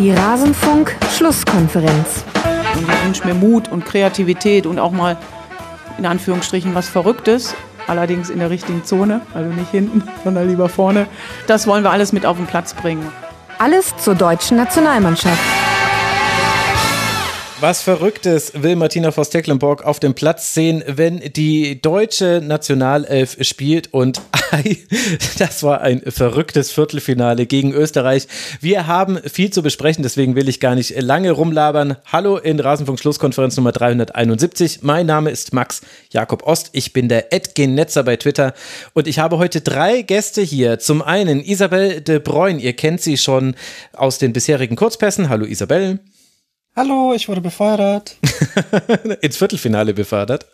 Die Rasenfunk-Schlusskonferenz. Und ich wünsche mir Mut und Kreativität und auch mal in Anführungsstrichen was Verrücktes. Allerdings in der richtigen Zone, also nicht hinten, sondern lieber vorne. Das wollen wir alles mit auf den Platz bringen. Alles zur deutschen Nationalmannschaft. Was Verrücktes will Martina Voss-Tecklenburg auf dem Platz sehen, wenn die deutsche Nationalelf spielt und das war ein verrücktes Viertelfinale gegen Österreich. Wir haben viel zu besprechen, deswegen will ich gar nicht lange rumlabern. Hallo in Rasenfunk Schlusskonferenz Nummer 371. Mein Name ist Max Jakob Ost. Ich bin der Netzer bei Twitter und ich habe heute drei Gäste hier. Zum einen Isabel de Bruyne. Ihr kennt sie schon aus den bisherigen Kurzpässen. Hallo Isabel. Hallo, ich wurde befördert. Ins Viertelfinale befördert.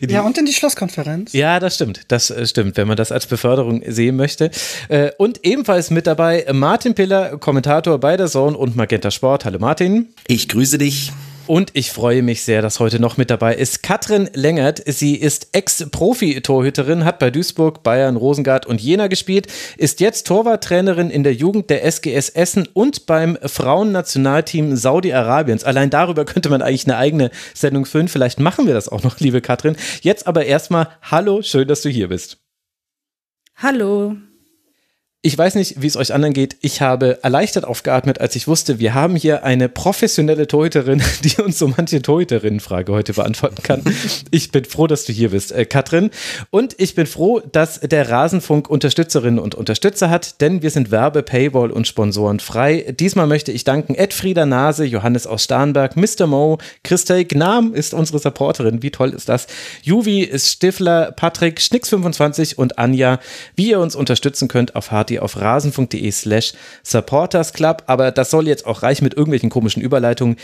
ja, und in die Schlusskonferenz. Ja, das stimmt. Das äh, stimmt, wenn man das als Beförderung sehen möchte. Äh, und ebenfalls mit dabei Martin Piller, Kommentator bei der Zone und Magenta Sport. Hallo Martin. Ich grüße dich. Und ich freue mich sehr, dass heute noch mit dabei ist Katrin Lengert. Sie ist Ex-Profi-Torhüterin, hat bei Duisburg, Bayern, Rosengard und Jena gespielt, ist jetzt Torwarttrainerin in der Jugend der SGS Essen und beim Frauennationalteam Saudi-Arabiens. Allein darüber könnte man eigentlich eine eigene Sendung füllen. Vielleicht machen wir das auch noch, liebe Katrin. Jetzt aber erstmal Hallo, schön, dass du hier bist. Hallo. Ich weiß nicht, wie es euch anderen geht. Ich habe erleichtert aufgeatmet, als ich wusste, wir haben hier eine professionelle Torhüterin, die uns so manche Torhüterinnenfrage heute beantworten kann. Ich bin froh, dass du hier bist, äh, Katrin. Und ich bin froh, dass der Rasenfunk Unterstützerinnen und Unterstützer hat, denn wir sind Werbe, Paywall und Sponsoren frei. Diesmal möchte ich danken Ed Frieda Nase, Johannes aus Starnberg, Mr. Mo, Christel Gnam ist unsere Supporterin. Wie toll ist das? Juvi ist Stifler, Patrick, Schnicks25 und Anja. Wie ihr uns unterstützen könnt auf hart ihr auf rasen.de slash supportersclub. Aber das soll jetzt auch reichen mit irgendwelchen komischen Überleitungen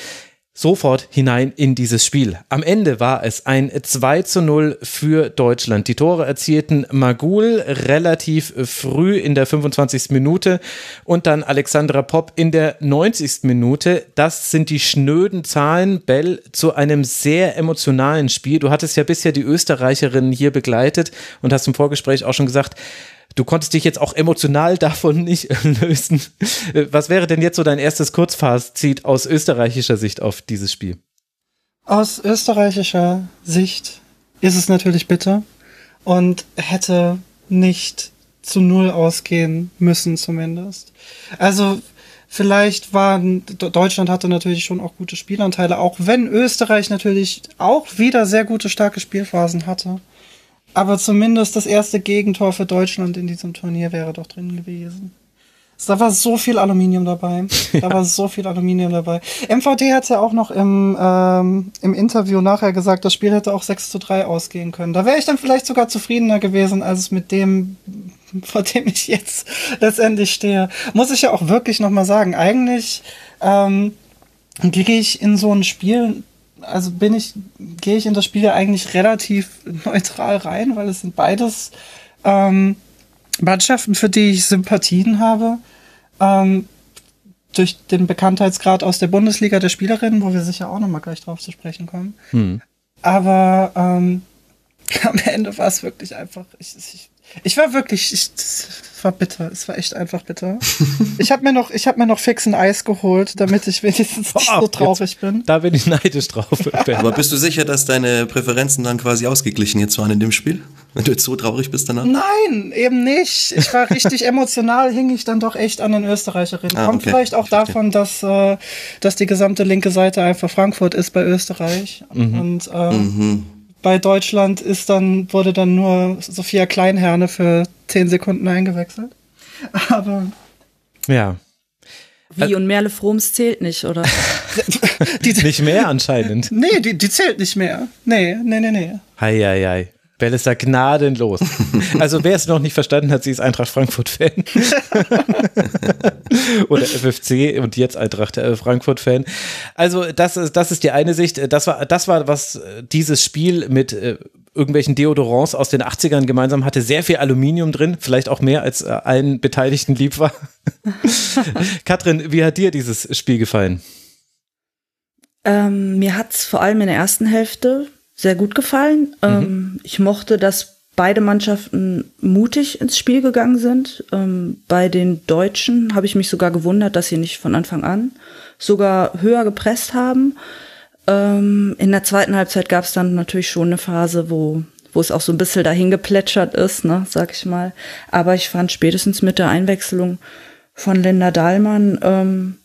sofort hinein in dieses Spiel. Am Ende war es ein 2 zu 0 für Deutschland. Die Tore erzielten Magul relativ früh in der 25. Minute und dann Alexandra Popp in der 90. Minute. Das sind die schnöden Zahlen, Bell, zu einem sehr emotionalen Spiel. Du hattest ja bisher die Österreicherinnen hier begleitet und hast im Vorgespräch auch schon gesagt, du konntest dich jetzt auch emotional davon nicht lösen. Was wäre denn jetzt so dein erstes Kurzfazit aus österreichischer Sicht auf dieses Spiel? Aus österreichischer Sicht ist es natürlich bitter und hätte nicht zu Null ausgehen müssen zumindest. Also vielleicht waren, Deutschland hatte natürlich schon auch gute Spielanteile, auch wenn Österreich natürlich auch wieder sehr gute, starke Spielphasen hatte. Aber zumindest das erste Gegentor für Deutschland in diesem Turnier wäre doch drin gewesen. Da war so viel Aluminium dabei. Da war so viel Aluminium dabei. MVD hatte auch noch im, ähm, im Interview nachher gesagt, das Spiel hätte auch 6 zu 3 ausgehen können. Da wäre ich dann vielleicht sogar zufriedener gewesen, als es mit dem, vor dem ich jetzt letztendlich stehe. Muss ich ja auch wirklich nochmal sagen, eigentlich ähm, gehe ich in so ein Spiel also bin ich, gehe ich in das Spiel ja eigentlich relativ neutral rein, weil es sind beides ähm, Mannschaften, für die ich Sympathien habe. Ähm, durch den Bekanntheitsgrad aus der Bundesliga der Spielerinnen, wo wir sicher auch nochmal gleich drauf zu sprechen kommen. Hm. Aber ähm, am Ende war es wirklich einfach, ich, ich, ich war wirklich, ich, war bitter. Es war echt einfach bitter. ich habe mir noch, ich habe mir noch fix ein Eis geholt, damit ich wenigstens nicht so traurig jetzt, bin. Da bin ich neidisch drauf. Aber bist du sicher, dass deine Präferenzen dann quasi ausgeglichen jetzt waren in dem Spiel? Wenn du jetzt so traurig bist danach? Nein, eben nicht. Ich war richtig emotional, hing ich dann doch echt an den Österreicherinnen. Ah, Kommt okay. vielleicht auch davon, dass, äh, dass die gesamte linke Seite einfach Frankfurt ist bei Österreich. Mhm. Und äh, mhm bei Deutschland ist dann, wurde dann nur Sophia Kleinherne für 10 Sekunden eingewechselt. Aber. Ja. Wie und Merle Froms zählt nicht, oder? die, nicht mehr anscheinend. Nee, die, die zählt nicht mehr. Nee, nee, nee, nee. Hei, hei, hei. Bell ist da gnadenlos. Also wer es noch nicht verstanden hat, sie ist Eintracht Frankfurt-Fan. Oder FFC und jetzt Eintracht äh, Frankfurt-Fan. Also das ist, das ist die eine Sicht. Das war, das war, was äh, dieses Spiel mit äh, irgendwelchen Deodorants aus den 80ern gemeinsam hatte. Sehr viel Aluminium drin, vielleicht auch mehr als allen Beteiligten lieb war. Katrin, wie hat dir dieses Spiel gefallen? Ähm, mir hat es vor allem in der ersten Hälfte sehr gut gefallen. Mhm. Ähm, ich mochte, dass beide Mannschaften mutig ins Spiel gegangen sind. Ähm, bei den Deutschen habe ich mich sogar gewundert, dass sie nicht von Anfang an sogar höher gepresst haben. Ähm, in der zweiten Halbzeit gab es dann natürlich schon eine Phase, wo wo es auch so ein bisschen dahin geplätschert ist, ne, sag ich mal. Aber ich fand spätestens mit der Einwechslung von Linda Dahlmann ähm,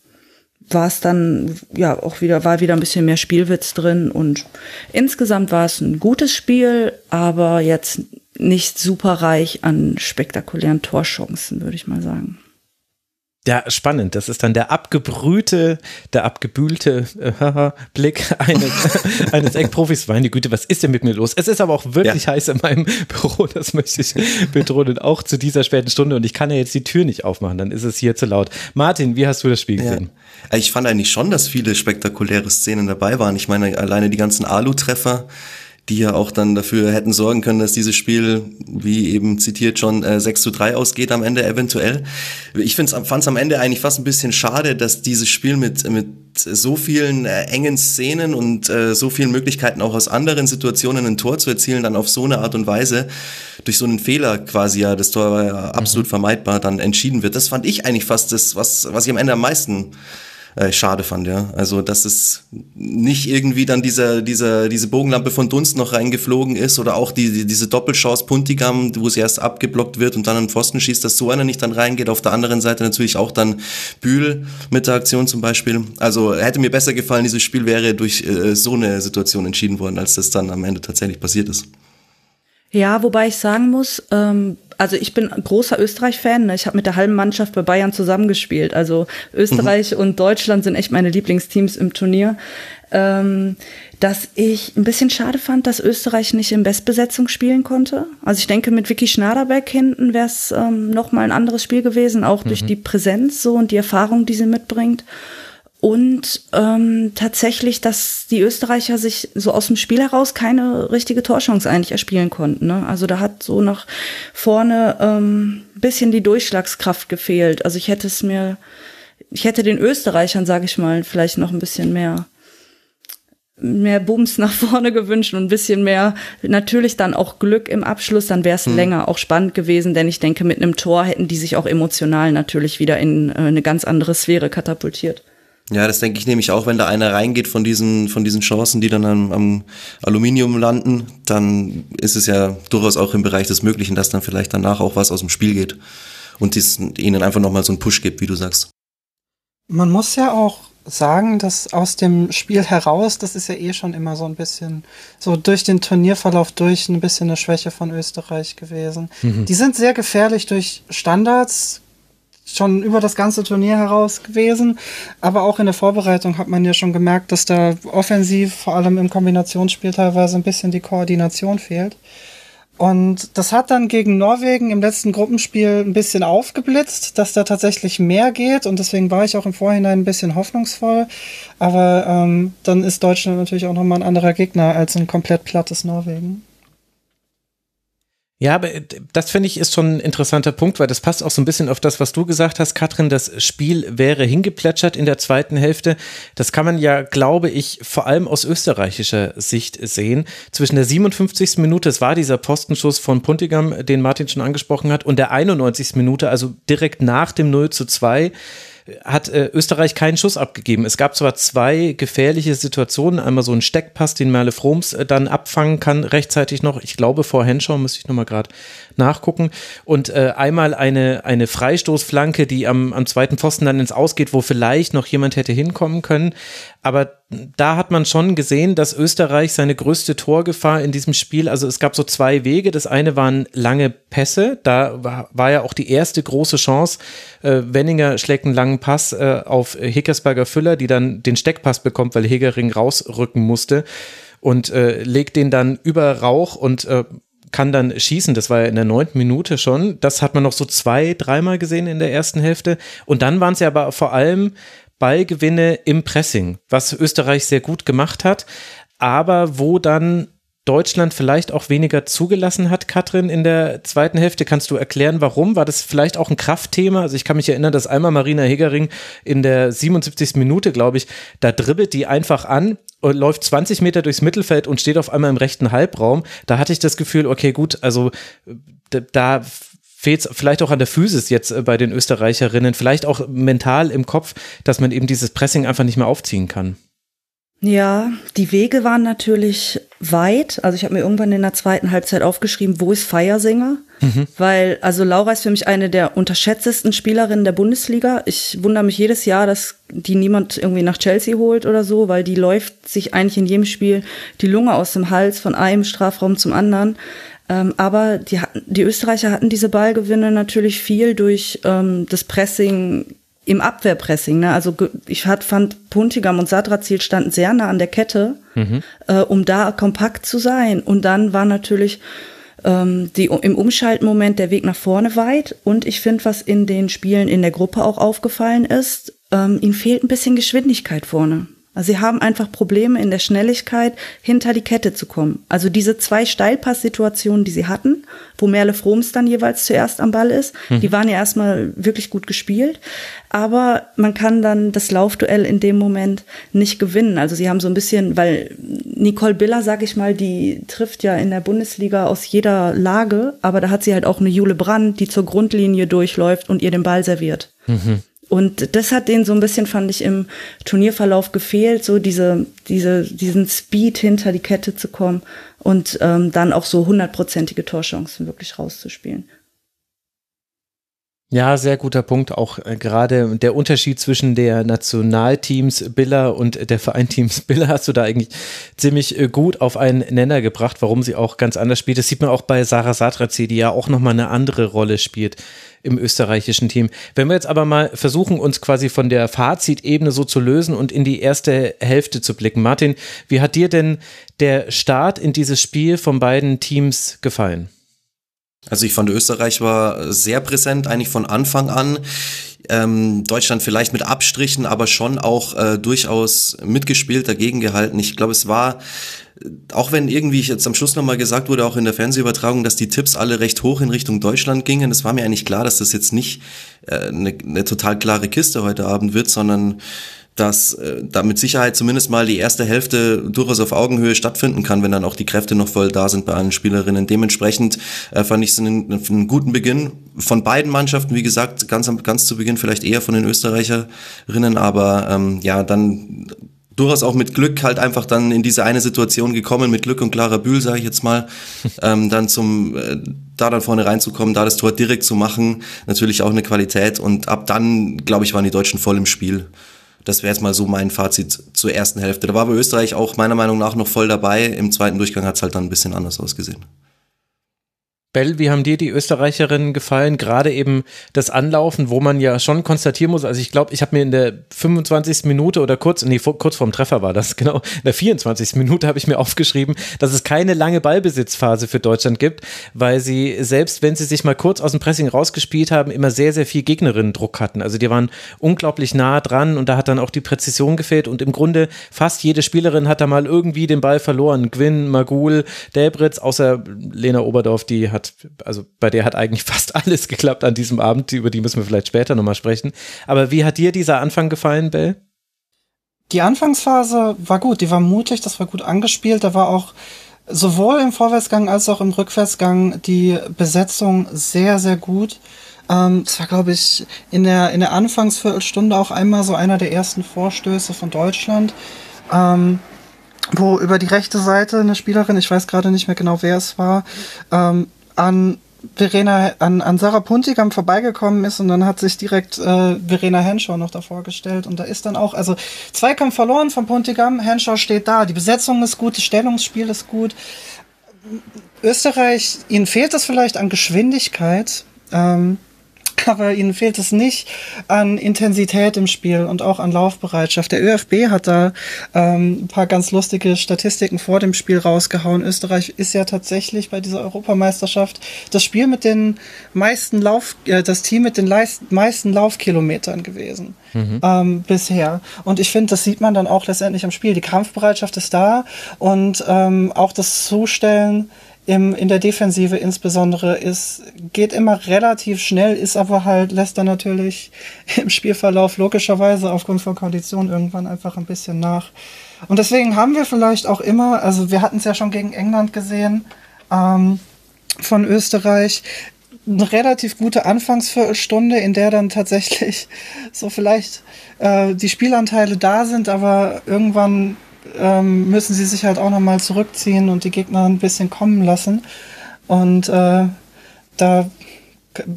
war es dann ja auch wieder, war wieder ein bisschen mehr Spielwitz drin und insgesamt war es ein gutes Spiel, aber jetzt nicht super reich an spektakulären Torchancen, würde ich mal sagen. Ja, spannend. Das ist dann der abgebrühte, der abgebühlte äh, Blick eines, eines Eckprofis. Meine Güte, was ist denn mit mir los? Es ist aber auch wirklich ja. heiß in meinem Büro, das möchte ich betonen, auch zu dieser späten Stunde. Und ich kann ja jetzt die Tür nicht aufmachen, dann ist es hier zu laut. Martin, wie hast du das Spiel gesehen? Ja. Ich fand eigentlich schon, dass viele spektakuläre Szenen dabei waren. Ich meine, alleine die ganzen Alu-Treffer, die ja auch dann dafür hätten sorgen können, dass dieses Spiel, wie eben zitiert schon, äh, 6 zu 3 ausgeht am Ende eventuell. Ich fand es am Ende eigentlich fast ein bisschen schade, dass dieses Spiel mit, mit so vielen äh, engen Szenen und äh, so vielen Möglichkeiten auch aus anderen Situationen ein Tor zu erzielen, dann auf so eine Art und Weise durch so einen Fehler quasi ja, das Tor war ja absolut mhm. vermeidbar, dann entschieden wird. Das fand ich eigentlich fast das, was, was ich am Ende am meisten äh, schade fand, ja. Also, dass es nicht irgendwie dann dieser, dieser, diese Bogenlampe von Dunst noch reingeflogen ist oder auch die, die diese Doppelchance Puntigam, wo sie erst abgeblockt wird und dann an Pfosten schießt, dass so einer nicht dann reingeht. Auf der anderen Seite natürlich auch dann Bühl mit der Aktion zum Beispiel. Also, hätte mir besser gefallen, dieses Spiel wäre durch äh, so eine Situation entschieden worden, als das dann am Ende tatsächlich passiert ist. Ja, wobei ich sagen muss, ähm, also ich bin großer Österreich-Fan. Ne? Ich habe mit der halben Mannschaft bei Bayern zusammengespielt. Also Österreich mhm. und Deutschland sind echt meine Lieblingsteams im Turnier. Ähm, dass ich ein bisschen schade fand, dass Österreich nicht in Bestbesetzung spielen konnte. Also ich denke, mit Vicky Schnaderbeck hinten wäre es ähm, noch mal ein anderes Spiel gewesen, auch mhm. durch die Präsenz so und die Erfahrung, die sie mitbringt. Und ähm, tatsächlich, dass die Österreicher sich so aus dem Spiel heraus keine richtige Torchance eigentlich erspielen konnten. Ne? Also da hat so nach vorne ähm, bisschen die Durchschlagskraft gefehlt. Also ich hätte es mir, ich hätte den Österreichern, sage ich mal, vielleicht noch ein bisschen mehr mehr Bums nach vorne gewünscht und ein bisschen mehr natürlich dann auch Glück im Abschluss, dann wäre es hm. länger auch spannend gewesen, denn ich denke, mit einem Tor hätten die sich auch emotional natürlich wieder in äh, eine ganz andere Sphäre katapultiert. Ja, das denke ich nämlich auch, wenn da einer reingeht von diesen, von diesen Chancen, die dann am, am Aluminium landen, dann ist es ja durchaus auch im Bereich des Möglichen, dass dann vielleicht danach auch was aus dem Spiel geht und dies ihnen einfach nochmal so einen Push gibt, wie du sagst. Man muss ja auch sagen, dass aus dem Spiel heraus, das ist ja eh schon immer so ein bisschen, so durch den Turnierverlauf durch ein bisschen eine Schwäche von Österreich gewesen. Mhm. Die sind sehr gefährlich durch Standards, schon über das ganze Turnier heraus gewesen. Aber auch in der Vorbereitung hat man ja schon gemerkt, dass da offensiv, vor allem im Kombinationsspiel teilweise ein bisschen die Koordination fehlt. Und das hat dann gegen Norwegen im letzten Gruppenspiel ein bisschen aufgeblitzt, dass da tatsächlich mehr geht. Und deswegen war ich auch im Vorhinein ein bisschen hoffnungsvoll. Aber ähm, dann ist Deutschland natürlich auch nochmal ein anderer Gegner als ein komplett plattes Norwegen. Ja, aber äh, das finde ich ist schon ein interessanter Punkt, weil das passt auch so ein bisschen auf das, was du gesagt hast, Katrin. Das Spiel wäre hingeplätschert in der zweiten Hälfte. Das kann man ja, glaube ich, vor allem aus österreichischer Sicht sehen. Zwischen der 57. Minute, es war dieser Postenschuss von Puntigam, den Martin schon angesprochen hat, und der 91. Minute, also direkt nach dem 0 zu 2 hat äh, Österreich keinen Schuss abgegeben. Es gab zwar zwei gefährliche Situationen, einmal so ein Steckpass, den Merle Froms äh, dann abfangen kann, rechtzeitig noch, ich glaube vor Henschau, müsste ich nochmal gerade nachgucken, und äh, einmal eine, eine Freistoßflanke, die am, am zweiten Pfosten dann ins Ausgeht, wo vielleicht noch jemand hätte hinkommen können. Aber da hat man schon gesehen, dass Österreich seine größte Torgefahr in diesem Spiel, also es gab so zwei Wege. Das eine waren lange Pässe. Da war, war ja auch die erste große Chance. Äh, Wenninger schlägt einen langen Pass äh, auf Hickersberger Füller, die dann den Steckpass bekommt, weil Hegering rausrücken musste und äh, legt den dann über Rauch und äh, kann dann schießen. Das war ja in der neunten Minute schon. Das hat man noch so zwei, dreimal gesehen in der ersten Hälfte. Und dann waren es ja aber vor allem Ballgewinne im Pressing, was Österreich sehr gut gemacht hat, aber wo dann Deutschland vielleicht auch weniger zugelassen hat, Katrin, in der zweiten Hälfte. Kannst du erklären, warum? War das vielleicht auch ein Kraftthema? Also ich kann mich erinnern, dass einmal Marina Hegering in der 77. Minute, glaube ich, da dribbelt die einfach an läuft 20 Meter durchs Mittelfeld und steht auf einmal im rechten Halbraum. Da hatte ich das Gefühl, okay, gut, also da fehlt es vielleicht auch an der Physis jetzt äh, bei den Österreicherinnen, vielleicht auch mental im Kopf, dass man eben dieses Pressing einfach nicht mehr aufziehen kann. Ja, die Wege waren natürlich weit. Also ich habe mir irgendwann in der zweiten Halbzeit aufgeschrieben, wo ist Feiersinger? Mhm. Weil, also Laura ist für mich eine der unterschätztesten Spielerinnen der Bundesliga. Ich wundere mich jedes Jahr, dass die niemand irgendwie nach Chelsea holt oder so, weil die läuft sich eigentlich in jedem Spiel die Lunge aus dem Hals von einem Strafraum zum anderen. Ähm, aber die, die Österreicher hatten diese Ballgewinne natürlich viel durch ähm, das Pressing im Abwehrpressing. Ne? Also ich hat, fand, Puntigam und Sadrazil standen sehr nah an der Kette, mhm. äh, um da kompakt zu sein. Und dann war natürlich ähm, die, im Umschaltmoment der Weg nach vorne weit. Und ich finde, was in den Spielen in der Gruppe auch aufgefallen ist, ähm, ihnen fehlt ein bisschen Geschwindigkeit vorne. Also sie haben einfach Probleme in der Schnelligkeit, hinter die Kette zu kommen. Also diese zwei Steilpass-Situationen, die sie hatten, wo Merle Froms dann jeweils zuerst am Ball ist, mhm. die waren ja erstmal wirklich gut gespielt. Aber man kann dann das Laufduell in dem Moment nicht gewinnen. Also sie haben so ein bisschen, weil Nicole Biller, sag ich mal, die trifft ja in der Bundesliga aus jeder Lage, aber da hat sie halt auch eine Jule Brand, die zur Grundlinie durchläuft und ihr den Ball serviert. Mhm. Und das hat denen so ein bisschen, fand ich, im Turnierverlauf gefehlt, so diese, diese, diesen Speed hinter die Kette zu kommen und ähm, dann auch so hundertprozentige Torchancen wirklich rauszuspielen. Ja, sehr guter Punkt. Auch äh, gerade der Unterschied zwischen der Nationalteams Biller und der Vereinteams Biller hast du da eigentlich ziemlich äh, gut auf einen Nenner gebracht, warum sie auch ganz anders spielt. Das sieht man auch bei Sarah Satrazi, die ja auch nochmal eine andere Rolle spielt im österreichischen Team. Wenn wir jetzt aber mal versuchen, uns quasi von der Fazitebene so zu lösen und in die erste Hälfte zu blicken. Martin, wie hat dir denn der Start in dieses Spiel von beiden Teams gefallen? Also ich fand, Österreich war sehr präsent, eigentlich von Anfang an. Ähm, Deutschland vielleicht mit Abstrichen, aber schon auch äh, durchaus mitgespielt, dagegen gehalten. Ich glaube, es war, auch wenn irgendwie jetzt am Schluss nochmal gesagt wurde, auch in der Fernsehübertragung, dass die Tipps alle recht hoch in Richtung Deutschland gingen, es war mir eigentlich klar, dass das jetzt nicht äh, eine, eine total klare Kiste heute Abend wird, sondern dass äh, da mit Sicherheit zumindest mal die erste Hälfte durchaus auf Augenhöhe stattfinden kann, wenn dann auch die Kräfte noch voll da sind bei allen Spielerinnen. Dementsprechend äh, fand ich es einen, einen guten Beginn von beiden Mannschaften, wie gesagt, ganz, ganz zu Beginn vielleicht eher von den Österreicherinnen, aber ähm, ja, dann durchaus auch mit Glück halt einfach dann in diese eine Situation gekommen, mit Glück und klarer Bühl, sage ich jetzt mal, ähm, dann zum äh, da dann vorne reinzukommen, da das Tor direkt zu machen, natürlich auch eine Qualität und ab dann, glaube ich, waren die Deutschen voll im Spiel. Das wäre jetzt mal so mein Fazit zur ersten Hälfte. Da war aber Österreich auch meiner Meinung nach noch voll dabei. Im zweiten Durchgang hat es halt dann ein bisschen anders ausgesehen. Bell, wie haben dir die Österreicherinnen gefallen? Gerade eben das Anlaufen, wo man ja schon konstatieren muss, also ich glaube, ich habe mir in der 25. Minute oder kurz, nee, kurz vorm Treffer war das, genau, in der 24. Minute habe ich mir aufgeschrieben, dass es keine lange Ballbesitzphase für Deutschland gibt, weil sie, selbst wenn sie sich mal kurz aus dem Pressing rausgespielt haben, immer sehr, sehr viel Gegnerinnen-Druck hatten. Also die waren unglaublich nah dran und da hat dann auch die Präzision gefehlt und im Grunde fast jede Spielerin hat da mal irgendwie den Ball verloren. Gwyn, Magul, Delbritz, außer Lena Oberdorf, die hat hat, also bei der hat eigentlich fast alles geklappt an diesem Abend, über die müssen wir vielleicht später nochmal sprechen. Aber wie hat dir dieser Anfang gefallen, Bell? Die Anfangsphase war gut, die war mutig, das war gut angespielt, da war auch sowohl im Vorwärtsgang als auch im Rückwärtsgang die Besetzung sehr, sehr gut. Ähm, das war, glaube ich, in der, in der Anfangsviertelstunde auch einmal so einer der ersten Vorstöße von Deutschland. Ähm, wo über die rechte Seite eine Spielerin, ich weiß gerade nicht mehr genau, wer es war, ähm, an Verena, an, an Sarah Puntigam vorbeigekommen ist und dann hat sich direkt äh, Verena Henshaw noch davor gestellt und da ist dann auch, also Zweikampf verloren von Puntigam, Henshaw steht da, die Besetzung ist gut, das Stellungsspiel ist gut. Österreich, ihnen fehlt es vielleicht an Geschwindigkeit, ähm, aber ihnen fehlt es nicht an Intensität im Spiel und auch an Laufbereitschaft. Der ÖFB hat da ähm, ein paar ganz lustige Statistiken vor dem Spiel rausgehauen. Österreich ist ja tatsächlich bei dieser Europameisterschaft das Spiel mit den meisten Lauf, äh, das Team mit den meisten Laufkilometern gewesen mhm. ähm, bisher. Und ich finde, das sieht man dann auch letztendlich am Spiel. Die Kampfbereitschaft ist da und ähm, auch das Zustellen im, in der Defensive insbesondere ist, geht immer relativ schnell, ist aber halt, lässt dann natürlich im Spielverlauf logischerweise aufgrund von Konditionen irgendwann einfach ein bisschen nach. Und deswegen haben wir vielleicht auch immer, also wir hatten es ja schon gegen England gesehen, ähm, von Österreich, eine relativ gute Anfangsviertelstunde, in der dann tatsächlich so vielleicht äh, die Spielanteile da sind, aber irgendwann ähm, müssen sie sich halt auch nochmal zurückziehen und die Gegner ein bisschen kommen lassen. Und äh, da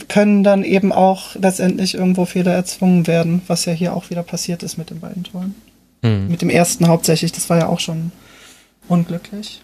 können dann eben auch letztendlich irgendwo Fehler erzwungen werden, was ja hier auch wieder passiert ist mit den beiden Toren. Mhm. Mit dem ersten hauptsächlich, das war ja auch schon unglücklich.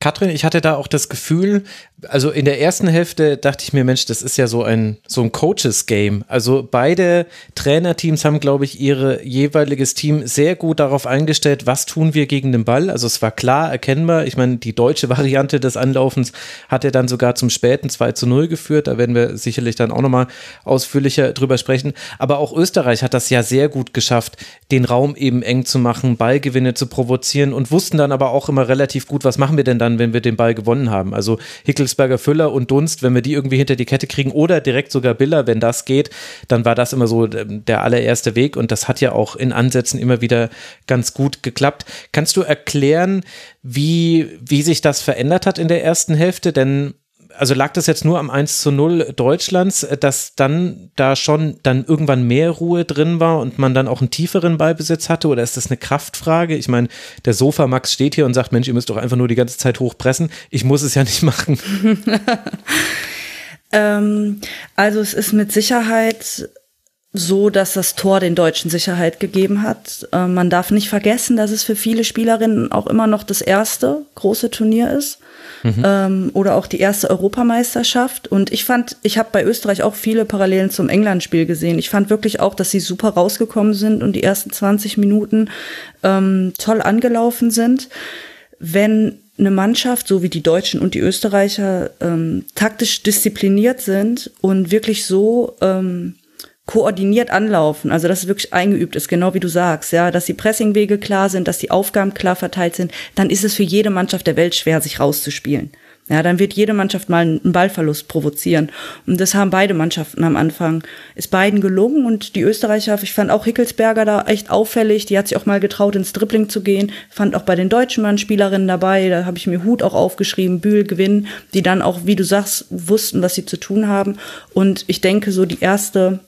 Katrin, ich hatte da auch das Gefühl, also in der ersten Hälfte dachte ich mir, Mensch, das ist ja so ein, so ein Coaches-Game. Also beide Trainerteams haben, glaube ich, ihre jeweiliges Team sehr gut darauf eingestellt, was tun wir gegen den Ball. Also es war klar erkennbar. Ich meine, die deutsche Variante des Anlaufens hat ja dann sogar zum späten 2 zu 0 geführt. Da werden wir sicherlich dann auch nochmal ausführlicher drüber sprechen. Aber auch Österreich hat das ja sehr gut geschafft, den Raum eben eng zu machen, Ballgewinne zu provozieren und wussten dann aber auch immer relativ gut, was machen wir denn dann, wenn wir den Ball gewonnen haben. Also Hickel Hitzelsberger Füller und Dunst, wenn wir die irgendwie hinter die Kette kriegen oder direkt sogar Biller, wenn das geht, dann war das immer so ähm, der allererste Weg und das hat ja auch in Ansätzen immer wieder ganz gut geklappt. Kannst du erklären, wie, wie sich das verändert hat in der ersten Hälfte? Denn also lag das jetzt nur am 1 zu 0 Deutschlands, äh, dass dann da schon dann irgendwann mehr Ruhe drin war und man dann auch einen tieferen Ballbesitz hatte? Oder ist das eine Kraftfrage? Ich meine, der Sofa-Max steht hier und sagt, Mensch, ihr müsst doch einfach nur die ganze Zeit hochpressen. Ich muss es ja nicht machen. ähm, also es ist mit Sicherheit so, dass das Tor den Deutschen Sicherheit gegeben hat. Äh, man darf nicht vergessen, dass es für viele Spielerinnen auch immer noch das erste große Turnier ist mhm. ähm, oder auch die erste Europameisterschaft. Und ich fand, ich habe bei Österreich auch viele Parallelen zum England-Spiel gesehen. Ich fand wirklich auch, dass sie super rausgekommen sind und die ersten 20 Minuten ähm, toll angelaufen sind. Wenn eine Mannschaft, so wie die Deutschen und die Österreicher, ähm, taktisch diszipliniert sind und wirklich so ähm, koordiniert anlaufen, also dass es wirklich eingeübt ist, genau wie du sagst, ja, dass die Pressingwege klar sind, dass die Aufgaben klar verteilt sind, dann ist es für jede Mannschaft der Welt schwer, sich rauszuspielen. Ja, dann wird jede Mannschaft mal einen Ballverlust provozieren. Und das haben beide Mannschaften am Anfang. Ist beiden gelungen und die Österreicher, ich fand auch Hickelsberger da echt auffällig. Die hat sich auch mal getraut, ins Dribbling zu gehen. Fand auch bei den deutschen Mannspielerinnen dabei, da habe ich mir Hut auch aufgeschrieben, Bühl, Gewinn, die dann auch, wie du sagst, wussten, was sie zu tun haben. Und ich denke, so die erste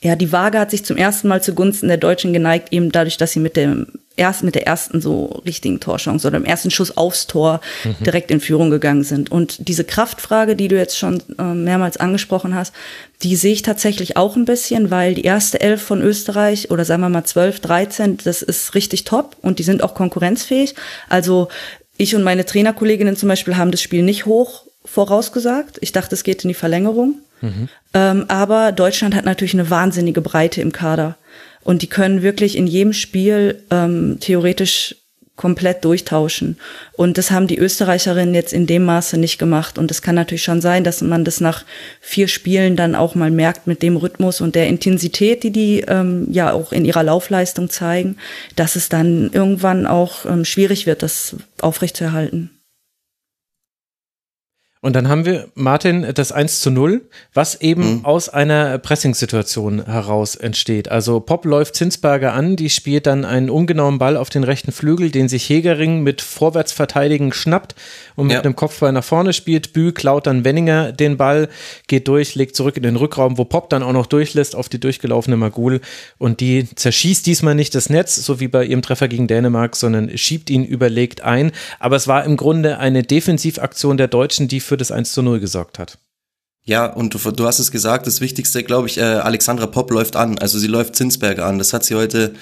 ja, die Waage hat sich zum ersten Mal zugunsten der Deutschen geneigt, eben dadurch, dass sie mit dem ersten, mit der ersten so richtigen Torchance oder dem ersten Schuss aufs Tor mhm. direkt in Führung gegangen sind. Und diese Kraftfrage, die du jetzt schon äh, mehrmals angesprochen hast, die sehe ich tatsächlich auch ein bisschen, weil die erste Elf von Österreich oder sagen wir mal 12, 13, das ist richtig top und die sind auch konkurrenzfähig. Also ich und meine Trainerkolleginnen zum Beispiel haben das Spiel nicht hoch vorausgesagt. Ich dachte, es geht in die Verlängerung. Mhm. Ähm, aber Deutschland hat natürlich eine wahnsinnige Breite im Kader. Und die können wirklich in jedem Spiel ähm, theoretisch komplett durchtauschen. Und das haben die Österreicherinnen jetzt in dem Maße nicht gemacht. Und es kann natürlich schon sein, dass man das nach vier Spielen dann auch mal merkt mit dem Rhythmus und der Intensität, die die ähm, ja auch in ihrer Laufleistung zeigen, dass es dann irgendwann auch ähm, schwierig wird, das aufrechtzuerhalten. Und dann haben wir, Martin, das 1 zu 0, was eben mhm. aus einer Pressingsituation heraus entsteht. Also Pop läuft Zinsberger an, die spielt dann einen ungenauen Ball auf den rechten Flügel, den sich Hegering mit Vorwärtsverteidigen schnappt und mit ja. einem Kopfball nach vorne spielt. Bü klaut dann Wenninger den Ball, geht durch, legt zurück in den Rückraum, wo Pop dann auch noch durchlässt auf die durchgelaufene Magul und die zerschießt diesmal nicht das Netz, so wie bei ihrem Treffer gegen Dänemark, sondern schiebt ihn überlegt ein. Aber es war im Grunde eine Defensivaktion der Deutschen, die für das 1 zu 0 gesorgt hat. Ja, und du, du hast es gesagt, das Wichtigste, glaube ich, äh, Alexandra Popp läuft an. Also sie läuft Zinsberger an. Das hat sie heute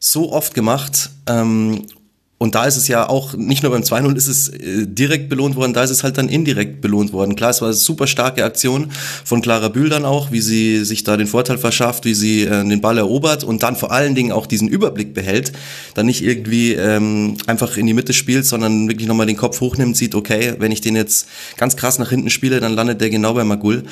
so oft gemacht. Ähm, und da ist es ja auch, nicht nur beim 2-0 ist es äh, direkt belohnt worden, da ist es halt dann indirekt belohnt worden. Klar, es war eine super starke Aktion von Clara Bühl dann auch, wie sie sich da den Vorteil verschafft, wie sie äh, den Ball erobert und dann vor allen Dingen auch diesen Überblick behält, dann nicht irgendwie ähm, einfach in die Mitte spielt, sondern wirklich nochmal den Kopf hochnimmt, sieht, okay, wenn ich den jetzt ganz krass nach hinten spiele, dann landet der genau bei Magul.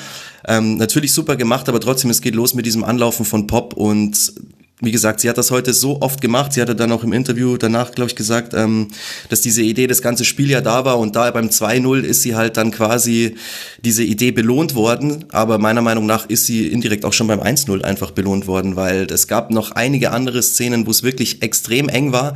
Ähm, natürlich super gemacht, aber trotzdem, es geht los mit diesem Anlaufen von Pop und wie gesagt, sie hat das heute so oft gemacht. Sie hatte dann auch im Interview danach, glaube ich, gesagt, ähm, dass diese Idee, das ganze Spiel ja da war und da beim 2-0 ist sie halt dann quasi diese Idee belohnt worden. Aber meiner Meinung nach ist sie indirekt auch schon beim 1-0 einfach belohnt worden, weil es gab noch einige andere Szenen, wo es wirklich extrem eng war.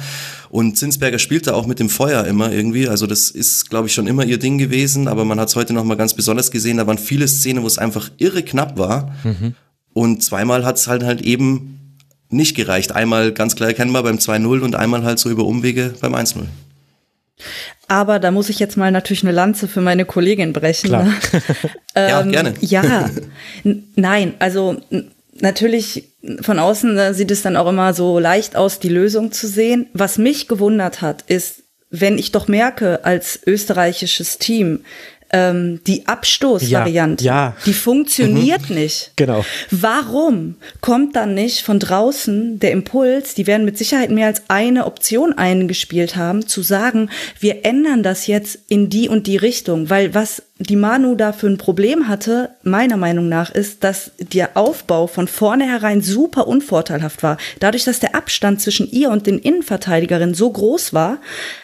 Und Zinsberger spielte auch mit dem Feuer immer irgendwie. Also das ist, glaube ich, schon immer ihr Ding gewesen. Aber man hat es heute nochmal ganz besonders gesehen. Da waren viele Szenen, wo es einfach irre knapp war. Mhm. Und zweimal hat es halt halt eben nicht gereicht. Einmal ganz klar erkennbar beim 2-0 und einmal halt so über Umwege beim 1-0. Aber da muss ich jetzt mal natürlich eine Lanze für meine Kollegin brechen. Klar. Ne? ja, ähm, gerne. Ja, nein, also natürlich von außen äh, sieht es dann auch immer so leicht aus, die Lösung zu sehen. Was mich gewundert hat, ist, wenn ich doch merke, als österreichisches Team, ähm, die Abstoßvariante, ja, ja. die funktioniert mhm. nicht. Genau. Warum kommt dann nicht von draußen der Impuls, die werden mit Sicherheit mehr als eine Option eingespielt haben, zu sagen, wir ändern das jetzt in die und die Richtung, weil was die Manu da für ein Problem hatte, meiner Meinung nach, ist, dass der Aufbau von vornherein super unvorteilhaft war. Dadurch, dass der Abstand zwischen ihr und den Innenverteidigerinnen so groß war,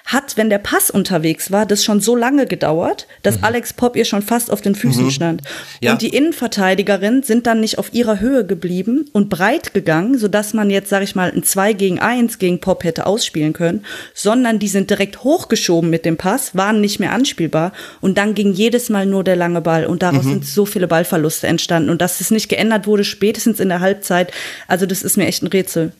hat, wenn der Pass unterwegs war, das schon so lange gedauert, dass mhm. Alex Pop ihr schon fast auf den Füßen mhm. stand. Ja. Und die Innenverteidigerinnen sind dann nicht auf ihrer Höhe geblieben und breit gegangen, sodass man jetzt, sag ich mal, ein 2 gegen 1 gegen Pop hätte ausspielen können, sondern die sind direkt hochgeschoben mit dem Pass, waren nicht mehr anspielbar und dann ging jedes Mal nur der lange Ball und daraus mhm. sind so viele Ballverluste entstanden und dass es nicht geändert wurde, spätestens in der Halbzeit, also das ist mir echt ein Rätsel.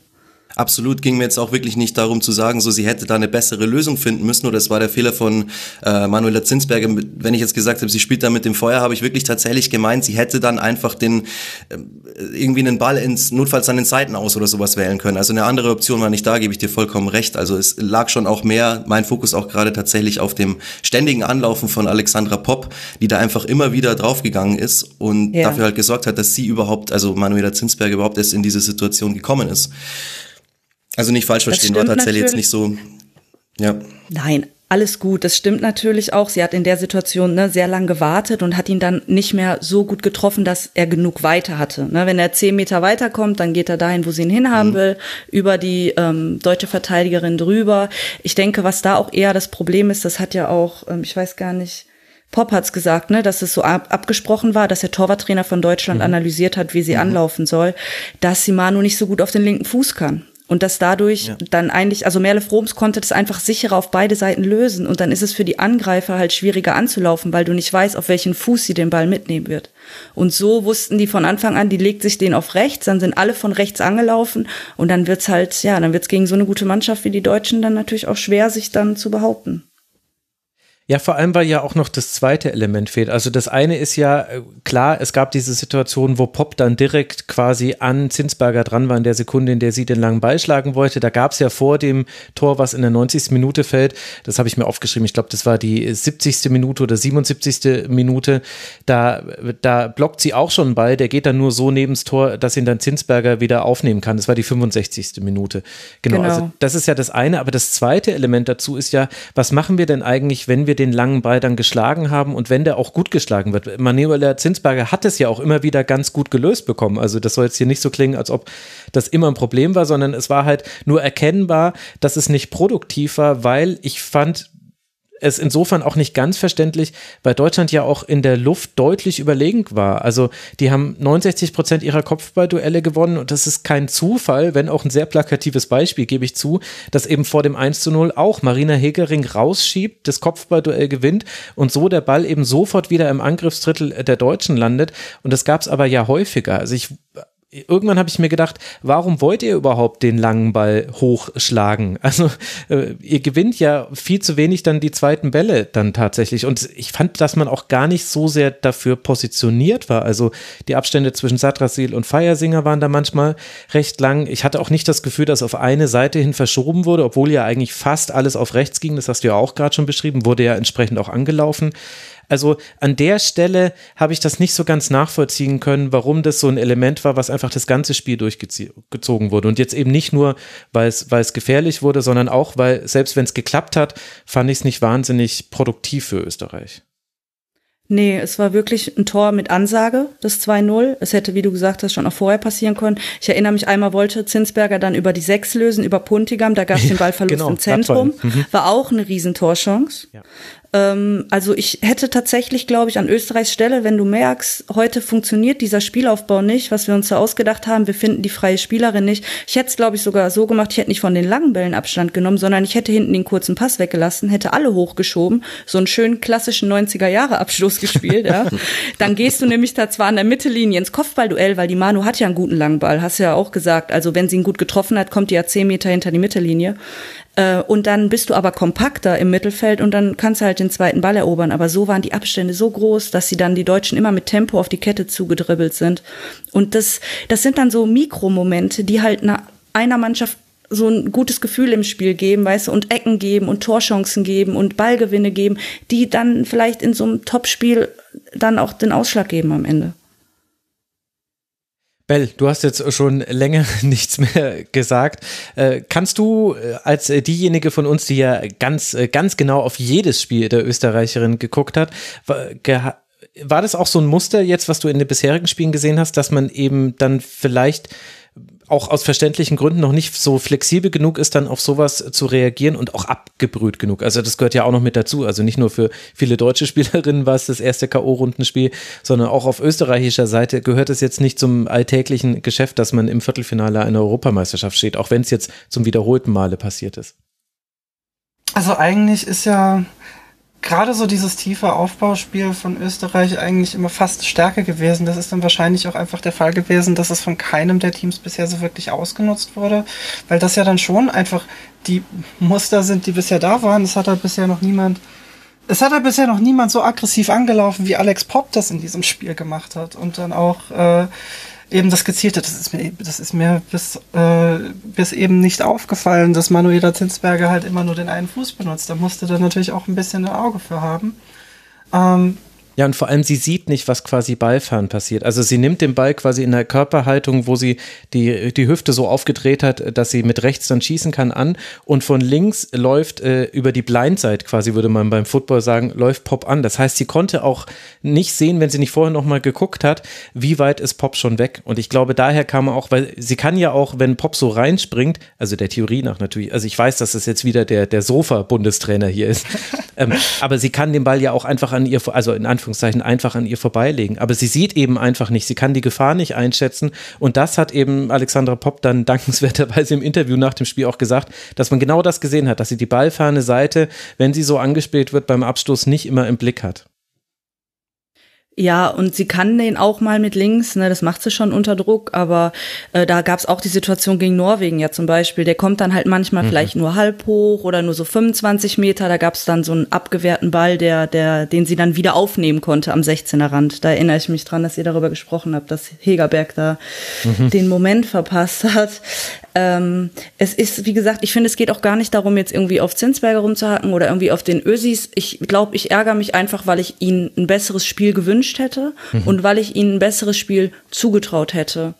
Absolut ging mir jetzt auch wirklich nicht darum zu sagen, so sie hätte da eine bessere Lösung finden müssen oder das war der Fehler von äh, Manuela Zinsberger. Wenn ich jetzt gesagt habe, sie spielt da mit dem Feuer, habe ich wirklich tatsächlich gemeint, sie hätte dann einfach den äh, irgendwie einen Ball ins notfalls an den Seiten aus oder sowas wählen können. Also eine andere Option war nicht da, gebe ich dir vollkommen recht. Also es lag schon auch mehr mein Fokus auch gerade tatsächlich auf dem ständigen Anlaufen von Alexandra Popp, die da einfach immer wieder draufgegangen ist und ja. dafür halt gesorgt hat, dass sie überhaupt, also Manuela Zinsberger überhaupt erst in diese Situation gekommen ist. Also nicht falsch verstehen, war tatsächlich jetzt nicht so. Ja. Nein, alles gut. Das stimmt natürlich auch. Sie hat in der Situation ne, sehr lang gewartet und hat ihn dann nicht mehr so gut getroffen, dass er genug weiter hatte. Ne, wenn er zehn Meter weiterkommt, dann geht er dahin, wo sie ihn hinhaben mhm. will, über die ähm, deutsche Verteidigerin drüber. Ich denke, was da auch eher das Problem ist, das hat ja auch, ähm, ich weiß gar nicht, Pop hat's gesagt, ne, dass es so ab, abgesprochen war, dass der Torwarttrainer von Deutschland mhm. analysiert hat, wie sie mhm. anlaufen soll, dass Simano nicht so gut auf den linken Fuß kann. Und dass dadurch ja. dann eigentlich, also Merle Froms konnte das einfach sicherer auf beide Seiten lösen. Und dann ist es für die Angreifer halt schwieriger anzulaufen, weil du nicht weißt, auf welchen Fuß sie den Ball mitnehmen wird. Und so wussten die von Anfang an, die legt sich den auf rechts, dann sind alle von rechts angelaufen und dann wird's halt, ja, dann wird's gegen so eine gute Mannschaft wie die Deutschen dann natürlich auch schwer, sich dann zu behaupten. Ja, vor allem, weil ja auch noch das zweite Element fehlt. Also das eine ist ja äh, klar, es gab diese Situation, wo Pop dann direkt quasi an Zinsberger dran war in der Sekunde, in der sie den langen Ball schlagen wollte. Da gab es ja vor dem Tor, was in der 90. Minute fällt, das habe ich mir aufgeschrieben, ich glaube, das war die 70. Minute oder 77. Minute, da, da blockt sie auch schon einen Ball, der geht dann nur so neben das Tor, dass ihn dann Zinsberger wieder aufnehmen kann. Das war die 65. Minute. Genau, genau. also das ist ja das eine, aber das zweite Element dazu ist ja, was machen wir denn eigentlich, wenn wir den langen Ball dann geschlagen haben und wenn der auch gut geschlagen wird. Manuela Zinsberger hat es ja auch immer wieder ganz gut gelöst bekommen. Also das soll jetzt hier nicht so klingen, als ob das immer ein Problem war, sondern es war halt nur erkennbar, dass es nicht produktiv war, weil ich fand, es insofern auch nicht ganz verständlich, weil Deutschland ja auch in der Luft deutlich überlegen war. Also die haben 69 Prozent ihrer Kopfballduelle gewonnen und das ist kein Zufall, wenn auch ein sehr plakatives Beispiel, gebe ich zu, dass eben vor dem 1 zu 0 auch Marina Hegering rausschiebt, das Kopfballduell gewinnt und so der Ball eben sofort wieder im Angriffsdrittel der Deutschen landet. Und das gab es aber ja häufiger. Also ich irgendwann habe ich mir gedacht, warum wollt ihr überhaupt den langen Ball hochschlagen? Also äh, ihr gewinnt ja viel zu wenig dann die zweiten Bälle dann tatsächlich. Und ich fand, dass man auch gar nicht so sehr dafür positioniert war. Also die Abstände zwischen Satrasil und Feiersinger waren da manchmal recht lang. Ich hatte auch nicht das Gefühl, dass auf eine Seite hin verschoben wurde, obwohl ja eigentlich fast alles auf rechts ging. Das hast du ja auch gerade schon beschrieben, wurde ja entsprechend auch angelaufen. Also an der Stelle habe ich das nicht so ganz nachvollziehen können, warum das so ein Element war, was einfach das ganze Spiel durchgezogen wurde. Und jetzt eben nicht nur, weil es, weil es gefährlich wurde, sondern auch, weil selbst wenn es geklappt hat, fand ich es nicht wahnsinnig produktiv für Österreich. Nee, es war wirklich ein Tor mit Ansage, das 2-0. Es hätte, wie du gesagt hast, schon auch vorher passieren können. Ich erinnere mich, einmal wollte Zinsberger dann über die 6 lösen, über Puntigam, da gab es den Ballverlust genau, im Zentrum. Mhm. War auch eine Riesentorchance. Ja. Ähm, also ich hätte tatsächlich, glaube ich, an Österreichs Stelle, wenn du merkst, heute funktioniert dieser Spielaufbau nicht, was wir uns so ausgedacht haben, wir finden die freie Spielerin nicht. Ich hätte es, glaube ich, sogar so gemacht, ich hätte nicht von den langen Bällen Abstand genommen, sondern ich hätte hinten den kurzen Pass weggelassen, hätte alle hochgeschoben, so einen schönen klassischen 90er-Jahre-Abschluss gespielt. ja. Dann gehst du nämlich da zwar an der Mittellinie ins Kopfballduell, weil die Manu hat ja einen guten langen Ball, hast du ja auch gesagt. Also wenn sie ihn gut getroffen hat, kommt die ja zehn Meter hinter die Mittellinie. Äh, und dann bist du aber kompakter im Mittelfeld und dann kannst du halt den zweiten Ball erobern. Aber so waren die Abstände so groß, dass sie dann die Deutschen immer mit Tempo auf die Kette zugedribbelt sind. Und das, das sind dann so Mikromomente, die halt einer, einer Mannschaft so ein gutes Gefühl im Spiel geben, weißt du, und Ecken geben und Torchancen geben und Ballgewinne geben, die dann vielleicht in so einem Topspiel dann auch den Ausschlag geben am Ende. Bell, du hast jetzt schon länger nichts mehr gesagt. Äh, kannst du äh, als diejenige von uns, die ja ganz, äh, ganz genau auf jedes Spiel der Österreicherin geguckt hat, war das auch so ein Muster jetzt, was du in den bisherigen Spielen gesehen hast, dass man eben dann vielleicht auch aus verständlichen Gründen noch nicht so flexibel genug ist, dann auf sowas zu reagieren und auch abgebrüht genug. Also das gehört ja auch noch mit dazu. Also nicht nur für viele deutsche Spielerinnen war es das erste K.O.-Rundenspiel, sondern auch auf österreichischer Seite gehört es jetzt nicht zum alltäglichen Geschäft, dass man im Viertelfinale einer Europameisterschaft steht, auch wenn es jetzt zum wiederholten Male passiert ist. Also eigentlich ist ja gerade so dieses tiefe Aufbauspiel von Österreich eigentlich immer fast Stärke gewesen. Das ist dann wahrscheinlich auch einfach der Fall gewesen, dass es von keinem der Teams bisher so wirklich ausgenutzt wurde, weil das ja dann schon einfach die Muster sind, die bisher da waren. Es hat halt bisher noch niemand, es hat halt bisher noch niemand so aggressiv angelaufen, wie Alex Pop das in diesem Spiel gemacht hat und dann auch äh, eben das Gezielte, das ist mir, das ist mir bis, äh, bis eben nicht aufgefallen, dass Manuela Zinsberger halt immer nur den einen Fuß benutzt. Da musste dann natürlich auch ein bisschen ein Auge für haben. Ähm, ja, und vor allem, sie sieht nicht, was quasi Ballfahren passiert. Also sie nimmt den Ball quasi in der Körperhaltung, wo sie die, die Hüfte so aufgedreht hat, dass sie mit rechts dann schießen kann, an. Und von links läuft äh, über die Blindside quasi, würde man beim Football sagen, läuft Pop an. Das heißt, sie konnte auch nicht sehen, wenn sie nicht vorher nochmal geguckt hat, wie weit ist Pop schon weg. Und ich glaube, daher kam auch, weil sie kann ja auch, wenn Pop so reinspringt, also der Theorie nach natürlich, also ich weiß, dass es jetzt wieder der, der Sofa-Bundestrainer hier ist, ähm, aber sie kann den Ball ja auch einfach an ihr, also in Anführungszeichen, Anführungszeichen einfach an ihr vorbeilegen. Aber sie sieht eben einfach nicht, sie kann die Gefahr nicht einschätzen. Und das hat eben Alexandra Popp dann dankenswerterweise im Interview nach dem Spiel auch gesagt, dass man genau das gesehen hat, dass sie die ballferne Seite, wenn sie so angespielt wird beim Abstoß, nicht immer im Blick hat. Ja, und sie kann den auch mal mit links, ne, das macht sie schon unter Druck, aber äh, da gab's auch die Situation gegen Norwegen ja zum Beispiel. Der kommt dann halt manchmal mhm. vielleicht nur halb hoch oder nur so 25 Meter. Da gab's dann so einen abgewehrten Ball, der, der, den sie dann wieder aufnehmen konnte am 16er Rand. Da erinnere ich mich dran, dass ihr darüber gesprochen habt, dass Hegerberg da mhm. den Moment verpasst hat. Ähm, es ist, wie gesagt, ich finde, es geht auch gar nicht darum, jetzt irgendwie auf Zinsberger rumzuhacken oder irgendwie auf den Ösis. Ich glaube, ich ärgere mich einfach, weil ich ihnen ein besseres Spiel gewünscht hätte mhm. und weil ich ihnen ein besseres Spiel zugetraut hätte.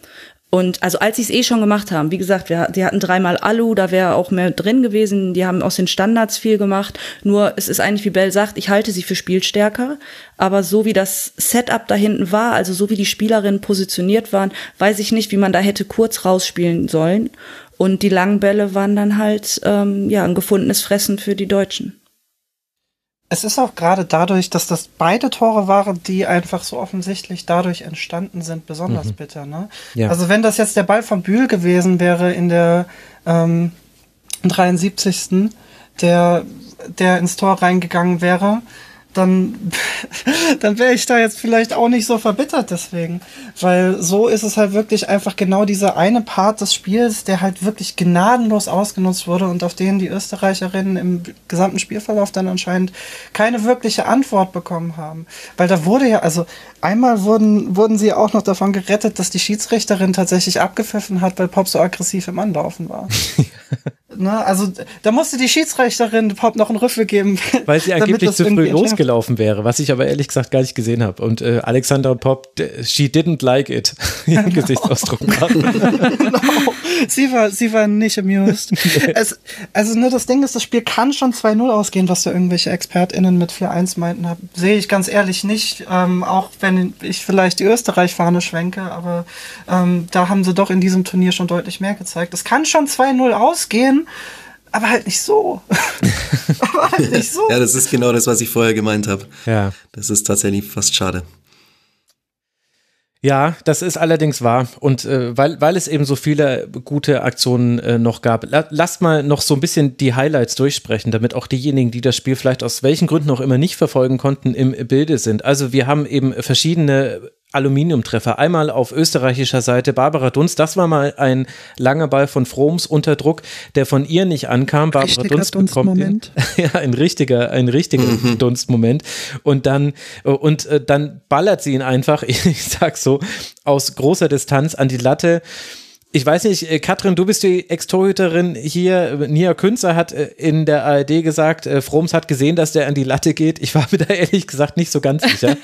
Und also als sie es eh schon gemacht haben, wie gesagt, wir, die hatten dreimal Alu, da wäre auch mehr drin gewesen. Die haben aus den Standards viel gemacht. Nur es ist eigentlich, wie Bell sagt, ich halte sie für spielstärker. Aber so wie das Setup da hinten war, also so wie die Spielerinnen positioniert waren, weiß ich nicht, wie man da hätte kurz rausspielen sollen. Und die langen Bälle waren dann halt ähm, ja ein gefundenes Fressen für die Deutschen es ist auch gerade dadurch, dass das beide Tore waren, die einfach so offensichtlich dadurch entstanden sind, besonders mhm. bitter. Ne? Ja. Also wenn das jetzt der Ball von Bühl gewesen wäre in der ähm, 73. der der ins Tor reingegangen wäre, dann, dann wäre ich da jetzt vielleicht auch nicht so verbittert deswegen. Weil so ist es halt wirklich einfach genau dieser eine Part des Spiels, der halt wirklich gnadenlos ausgenutzt wurde und auf den die Österreicherinnen im gesamten Spielverlauf dann anscheinend keine wirkliche Antwort bekommen haben. Weil da wurde ja, also einmal wurden, wurden sie auch noch davon gerettet, dass die Schiedsrichterin tatsächlich abgepfiffen hat, weil Pop so aggressiv im Anlaufen war. Ne, also da musste die Schiedsrichterin Pop noch einen Rüffel geben. Weil sie angeblich zu früh losgelaufen wäre, was ich aber ehrlich gesagt gar nicht gesehen habe. Und äh, Alexander Pop, she didn't like it, ihren genau. Gesichtsausdruck genau. Sie war, sie war nicht amused. es, also nur das Ding ist, das Spiel kann schon 2-0 ausgehen, was da irgendwelche ExpertInnen mit 4-1 meinten. Sehe ich ganz ehrlich nicht, ähm, auch wenn ich vielleicht die Österreich-Fahne schwenke, aber ähm, da haben sie doch in diesem Turnier schon deutlich mehr gezeigt. Es kann schon 2-0 ausgehen, aber halt nicht so. aber halt nicht so. ja, das ist genau das, was ich vorher gemeint habe. Ja. Das ist tatsächlich fast schade. Ja, das ist allerdings wahr. Und äh, weil, weil es eben so viele gute Aktionen äh, noch gab, la lasst mal noch so ein bisschen die Highlights durchsprechen, damit auch diejenigen, die das Spiel vielleicht aus welchen Gründen auch immer nicht verfolgen konnten, im Bilde sind. Also wir haben eben verschiedene Aluminiumtreffer. Einmal auf österreichischer Seite Barbara Dunst. Das war mal ein langer Ball von Froms unter Druck, der von ihr nicht ankam. Barbara richtiger Dunst bekommt ihn, ja ein richtiger, ein richtiger mhm. Dunstmoment. Und dann und äh, dann ballert sie ihn einfach. Ich sag so aus großer Distanz an die Latte. Ich weiß nicht, äh, Katrin, du bist die Ex-Torhüterin hier. Nia Künzer hat äh, in der ARD gesagt, äh, Froms hat gesehen, dass der an die Latte geht. Ich war mir da ehrlich gesagt nicht so ganz sicher.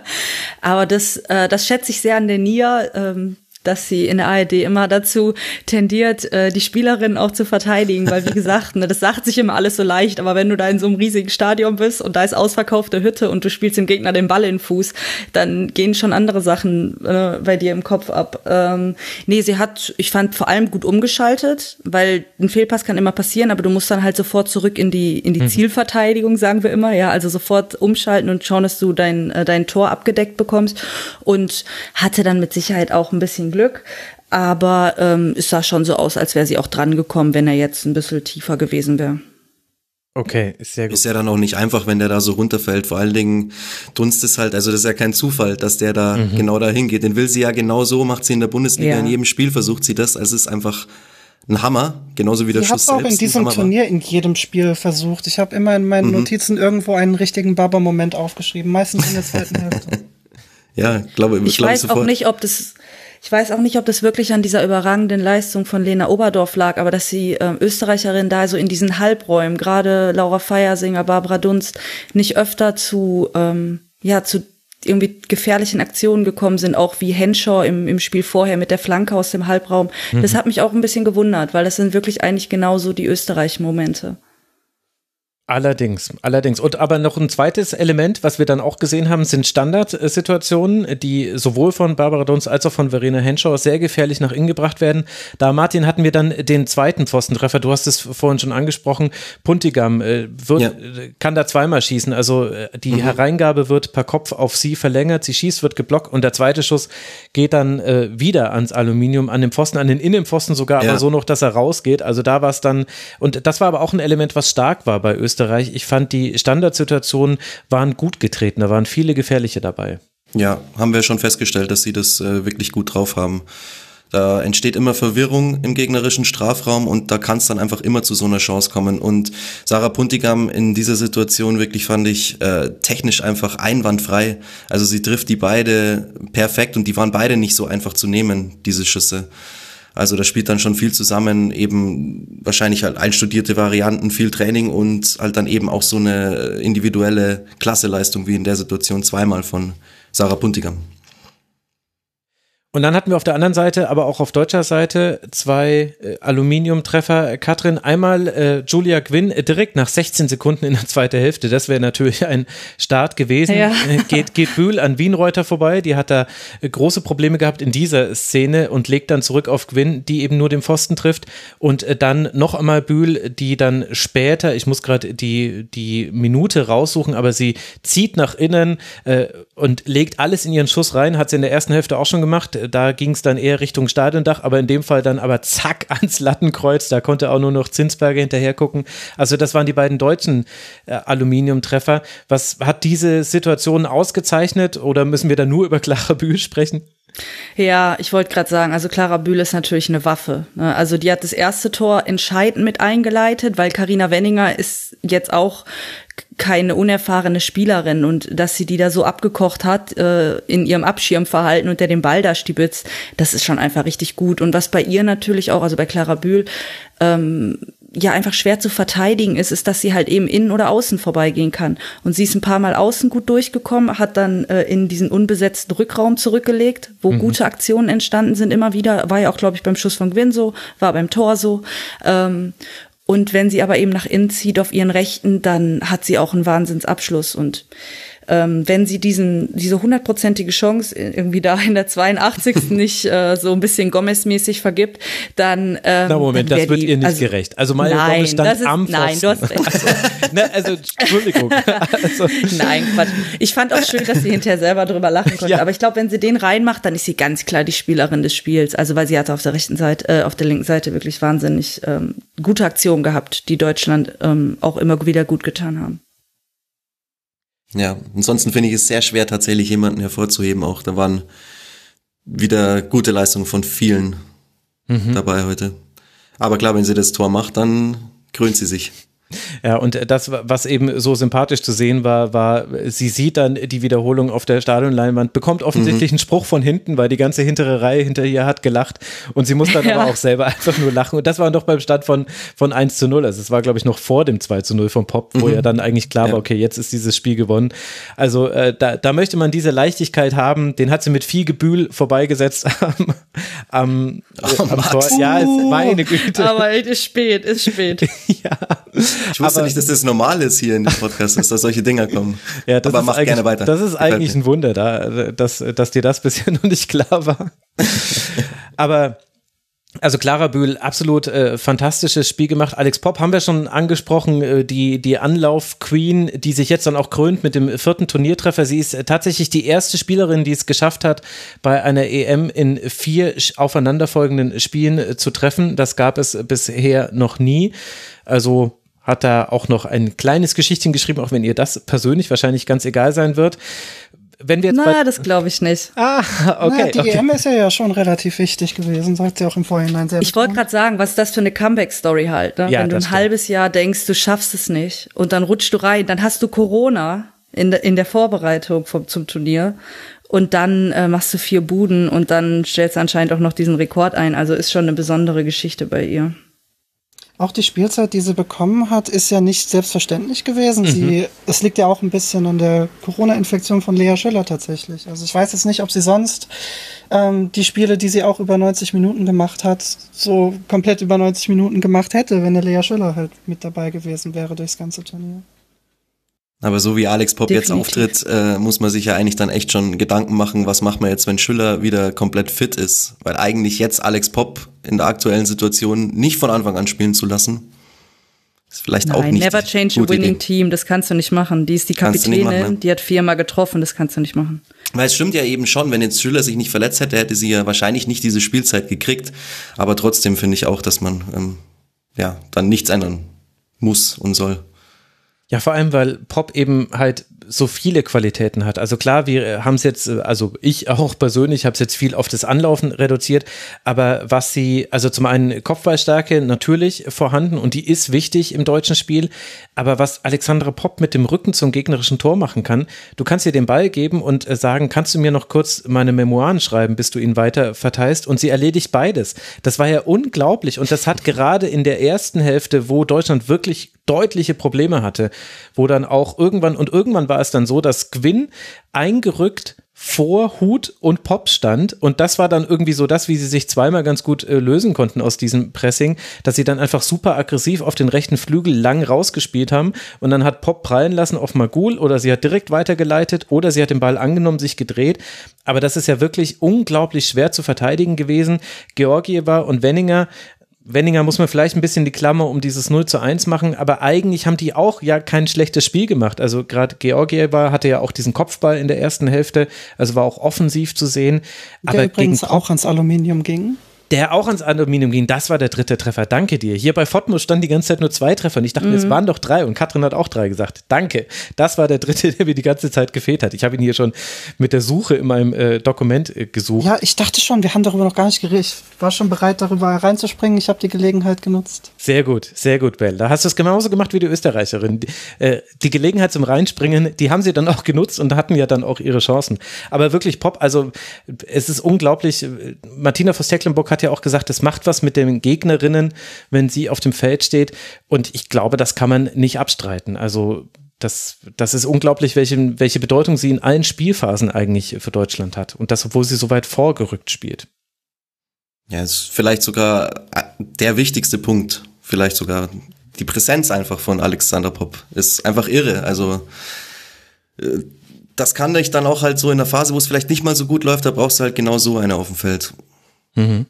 Aber das, das schätze ich sehr an der Nia. Dass sie in der ARD immer dazu tendiert, äh, die Spielerin auch zu verteidigen, weil wie gesagt, ne, das sagt sich immer alles so leicht, aber wenn du da in so einem riesigen Stadion bist und da ist ausverkaufte Hütte und du spielst dem Gegner den Ball in den Fuß, dann gehen schon andere Sachen äh, bei dir im Kopf ab. Ähm, nee, sie hat, ich fand vor allem gut umgeschaltet, weil ein Fehlpass kann immer passieren, aber du musst dann halt sofort zurück in die in die mhm. Zielverteidigung, sagen wir immer, ja, also sofort umschalten und schauen, dass du dein äh, dein Tor abgedeckt bekommst und hatte dann mit Sicherheit auch ein bisschen Glück. Aber ähm, es sah schon so aus, als wäre sie auch dran gekommen, wenn er jetzt ein bisschen tiefer gewesen wäre. Okay, ist sehr gut. Ist ja dann auch nicht einfach, wenn der da so runterfällt. Vor allen Dingen Dunst ist halt, also das ist ja kein Zufall, dass der da mhm. genau da hingeht. Den will sie ja genau so, macht sie in der Bundesliga, ja. in jedem Spiel versucht sie das. Also es ist einfach ein Hammer, genauso wie der ich Schuss selbst. Ich habe auch in diesem Turnier in jedem Spiel versucht. Ich habe immer in meinen mhm. Notizen irgendwo einen richtigen Baba-Moment aufgeschrieben, meistens in der zweiten Hälfte. Ja, glaube ich. Glaub weiß sofort. auch nicht, ob das ich weiß auch nicht, ob das wirklich an dieser überragenden Leistung von Lena Oberdorf lag, aber dass die äh, Österreicherin da so in diesen Halbräumen, gerade Laura Feiersinger, Barbara Dunst, nicht öfter zu, ähm, ja, zu irgendwie gefährlichen Aktionen gekommen sind, auch wie Henshaw im, im Spiel vorher mit der Flanke aus dem Halbraum. Mhm. Das hat mich auch ein bisschen gewundert, weil das sind wirklich eigentlich genauso die Österreich-Momente. Allerdings, allerdings. Und aber noch ein zweites Element, was wir dann auch gesehen haben, sind Standardsituationen, die sowohl von Barbara Dons als auch von Verena Henschau sehr gefährlich nach innen gebracht werden. Da, Martin, hatten wir dann den zweiten Pfostentreffer. Du hast es vorhin schon angesprochen. Puntigam äh, wird, ja. kann da zweimal schießen. Also äh, die mhm. Hereingabe wird per Kopf auf sie verlängert. Sie schießt, wird geblockt und der zweite Schuss geht dann äh, wieder ans Aluminium, an den Pfosten, an den Innenpfosten sogar, ja. aber so noch, dass er rausgeht. Also da war es dann, und das war aber auch ein Element, was stark war bei Österreich. Österreich. Ich fand, die Standardsituationen waren gut getreten. Da waren viele gefährliche dabei. Ja, haben wir schon festgestellt, dass sie das äh, wirklich gut drauf haben. Da entsteht immer Verwirrung im gegnerischen Strafraum und da kann es dann einfach immer zu so einer Chance kommen. Und Sarah Puntigam in dieser Situation wirklich fand ich äh, technisch einfach einwandfrei. Also sie trifft die beide perfekt und die waren beide nicht so einfach zu nehmen, diese Schüsse. Also da spielt dann schon viel zusammen, eben wahrscheinlich halt einstudierte Varianten, viel Training und halt dann eben auch so eine individuelle Klasseleistung wie in der Situation zweimal von Sarah Puntigam. Und dann hatten wir auf der anderen Seite, aber auch auf deutscher Seite, zwei äh, Aluminiumtreffer. Katrin, einmal äh, Julia Gwynn äh, direkt nach 16 Sekunden in der zweiten Hälfte. Das wäre natürlich ein Start gewesen. Ja. Äh, geht, geht Bühl an Wienreuter vorbei. Die hat da äh, große Probleme gehabt in dieser Szene und legt dann zurück auf Gwynn, die eben nur den Pfosten trifft. Und äh, dann noch einmal Bühl, die dann später, ich muss gerade die, die Minute raussuchen, aber sie zieht nach innen und legt alles in ihren Schuss rein. Hat sie in der ersten Hälfte auch schon gemacht da ging es dann eher Richtung Stadiondach, aber in dem Fall dann aber zack ans Lattenkreuz. Da konnte auch nur noch Zinsberger hinterher gucken. Also das waren die beiden deutschen äh, Aluminiumtreffer. Was hat diese Situation ausgezeichnet oder müssen wir da nur über Clara Bühl sprechen? Ja, ich wollte gerade sagen, also Clara Bühl ist natürlich eine Waffe. Ne? Also die hat das erste Tor entscheidend mit eingeleitet, weil Karina Wenninger ist jetzt auch keine unerfahrene Spielerin und dass sie die da so abgekocht hat äh, in ihrem Abschirmverhalten und der den Ball da stibitzt, das ist schon einfach richtig gut. Und was bei ihr natürlich auch, also bei Clara Bühl, ähm, ja einfach schwer zu verteidigen ist, ist, dass sie halt eben innen oder außen vorbeigehen kann. Und sie ist ein paar Mal außen gut durchgekommen, hat dann äh, in diesen unbesetzten Rückraum zurückgelegt, wo mhm. gute Aktionen entstanden sind immer wieder. War ja auch, glaube ich, beim Schuss von Gwyn so, war beim Tor so. Ähm, und wenn sie aber eben nach innen zieht auf ihren Rechten, dann hat sie auch einen Wahnsinnsabschluss. Und ähm, wenn sie diesen, diese hundertprozentige Chance irgendwie da in der 82. nicht äh, so ein bisschen Gomez-mäßig vergibt, dann. Ähm, Na Moment, dann das wird die, ihr nicht also, gerecht. Also Mario nein, Gomez stand das ist, am. Nein, du hast recht. Also, ne, also Entschuldigung. Also, Nein, Quatsch. Ich fand auch schön, dass sie hinterher selber drüber lachen konnte. Ja. Aber ich glaube, wenn sie den reinmacht, dann ist sie ganz klar die Spielerin des Spiels. Also weil sie hatte auf der rechten Seite, äh, auf der linken Seite wirklich wahnsinnig ähm, gute Aktionen gehabt, die Deutschland ähm, auch immer wieder gut getan haben. Ja, ansonsten finde ich es sehr schwer, tatsächlich jemanden hervorzuheben. Auch da waren wieder gute Leistungen von vielen dabei heute. Aber klar, wenn sie das Tor macht, dann krönt sie sich. Ja, und das, was eben so sympathisch zu sehen war, war, sie sieht dann die Wiederholung auf der Stadionleinwand, bekommt offensichtlich einen Spruch von hinten, weil die ganze hintere Reihe hinter ihr hat gelacht und sie muss dann Ja. aber auch selber einfach nur lachen. Und das war doch beim Stand von, von 1 zu 0. Also es war, glaube ich, noch vor dem 2 zu 0 vom Pop, wo ja dann eigentlich klar Ja. war, okay, jetzt ist dieses Spiel gewonnen. Also äh, da, da möchte man diese Leichtigkeit haben, den hat sie mit viel Gebühl vorbeigesetzt am, am, äh, am. Tor. Ja, es, meine Güte. Aber es ist spät, ist spät. ja. Ich wusste Aber- nicht, dass das normal ist hier in dem Podcast, dass da solche Dinger kommen. Ja, das Aber mach gerne weiter. Das ist Gefällt eigentlich mir. ein Wunder, da, dass, dass dir das bisher noch nicht klar war. Aber also Clara Bühl, absolut äh, fantastisches Spiel gemacht. Alex Popp haben wir schon angesprochen, äh, die, die Anlauf-Queen, die sich jetzt dann auch krönt mit dem vierten Turniertreffer. Sie ist äh, tatsächlich die erste Spielerin, die es geschafft hat, bei einer EM in vier aufeinanderfolgenden Spielen äh, zu treffen. Das gab es bisher noch nie. Also hat da auch noch ein kleines Geschichtchen geschrieben, auch wenn ihr das persönlich wahrscheinlich ganz egal sein wird. Wenn wir jetzt Na, das glaube ich nicht. ah, okay, Na, die okay. EM ist ja, ja schon relativ wichtig gewesen, sagt sie auch im Vorhinein sehr Ich wollte gerade sagen, was ist das für eine Comeback-Story halt, ne? Ja, Wenn du ein stimmt. halbes Jahr denkst, du schaffst es nicht und dann rutschst du rein, dann hast du Corona in, der in der Vorbereitung vom, zum Turnier und dann äh, machst du vier Buden und dann stellst du anscheinend auch noch diesen Rekord ein. Also ist schon eine besondere Geschichte bei ihr. Auch die Spielzeit, die sie bekommen hat, ist ja nicht selbstverständlich gewesen. Sie, es liegt ja auch ein bisschen an der Corona-Infektion von Lea Schüller tatsächlich. Also ich weiß jetzt nicht, ob sie sonst ähm, die Spiele, die sie auch über 90 Minuten gemacht hat, so komplett über 90 Minuten gemacht hätte, wenn eine Lea Schüller halt mit dabei gewesen wäre durchs ganze Turnier. Aber so wie Alex Pop jetzt Definitiv. auftritt, äh, muss man sich ja eigentlich dann echt schon Gedanken machen, was macht man jetzt, wenn Schüller wieder komplett fit ist. Weil eigentlich jetzt Alex Pop in der aktuellen Situation nicht von Anfang an spielen zu lassen, ist vielleicht auch Nein, nicht never change a winning Idee. team. Das kannst du nicht machen. Die ist die Kapitänin, machen, ne? die hat viermal getroffen. Das kannst du nicht machen. Weil es stimmt ja eben schon, wenn jetzt Schüller sich nicht verletzt hätte, hätte sie ja wahrscheinlich nicht diese Spielzeit gekriegt. Aber trotzdem finde ich auch, dass man ähm, ja dann nichts ändern muss und soll. Ja, vor allem, weil Pop eben halt so viele Qualitäten hat. Also klar, wir haben es jetzt, äh, also ich auch persönlich habe es jetzt viel auf das Anlaufen reduziert, aber was sie, also zum einen Kopfballstärke natürlich vorhanden und die ist wichtig im deutschen Spiel, aber was Alexandra Pop mit dem Rücken zum gegnerischen Tor machen kann, du kannst ihr den Ball geben und äh, sagen, kannst du mir noch kurz meine Memoiren schreiben, bis du ihn weiter verteilst und sie erledigt beides. Das war ja unglaublich und das hat gerade in der ersten Hälfte, wo Deutschland wirklich deutliche Probleme hatte, wo dann auch irgendwann, und irgendwann war es dann so, dass Gwyn eingerückt vor Hut und Pop stand. Und das war dann irgendwie so das, wie sie sich zweimal ganz gut äh, lösen konnten aus diesem Pressing, dass sie dann einfach super aggressiv auf den rechten Flügel lang rausgespielt haben. Und dann hat Pop prallen lassen auf Magul oder sie hat direkt weitergeleitet oder sie hat den Ball angenommen, sich gedreht, aber das ist ja wirklich unglaublich schwer zu verteidigen gewesen. Georgieva und Wenninger Wenninger muss man vielleicht ein bisschen die Klammer um dieses 0 zu 1 machen, aber eigentlich haben die auch ja kein schlechtes Spiel gemacht. Also gerade Georgieva hatte ja auch diesen Kopfball in der ersten Hälfte, also war auch offensiv zu sehen. Der aber übrigens gegen auch ans Aluminium ging. Der auch ans Aluminium ging, das war der dritte Treffer. Danke dir. Hier bei Fotmo stand die ganze Zeit nur zwei Treffer und ich dachte, mir, es waren doch drei und Katrin hat auch drei gesagt. Danke. Das war der dritte, der mir die ganze Zeit gefehlt hat. Ich habe ihn hier schon mit der Suche in meinem äh, Dokument äh, gesucht. Ja, ich dachte schon, wir haben darüber noch gar nicht geredet. Ich war schon bereit, darüber reinzuspringen. Ich habe die Gelegenheit genutzt. Sehr gut, sehr gut, Bell. Da hast du es genauso gemacht wie die Österreicherin. Die, äh, die Gelegenheit zum Reinspringen, die haben sie dann auch genutzt und hatten ja dann auch ihre Chancen. Aber wirklich Pop, also es ist unglaublich. Martina Voss-Tecklenburg hat hat ja auch gesagt, es macht was mit den Gegnerinnen, wenn sie auf dem Feld steht. Und ich glaube, das kann man nicht abstreiten. Also das, das ist unglaublich, welche, welche Bedeutung sie in allen Spielphasen eigentlich für Deutschland hat. Und das, obwohl sie so weit vorgerückt spielt. Ja, ist vielleicht sogar äh, der wichtigste Punkt. Vielleicht sogar die Präsenz einfach von Alexander Popp. Ist einfach irre. Also, äh, das kann dich dann auch halt so in der Phase, wo es vielleicht nicht mal so gut läuft, da brauchst du halt genau so eine auf dem Feld. Mhm.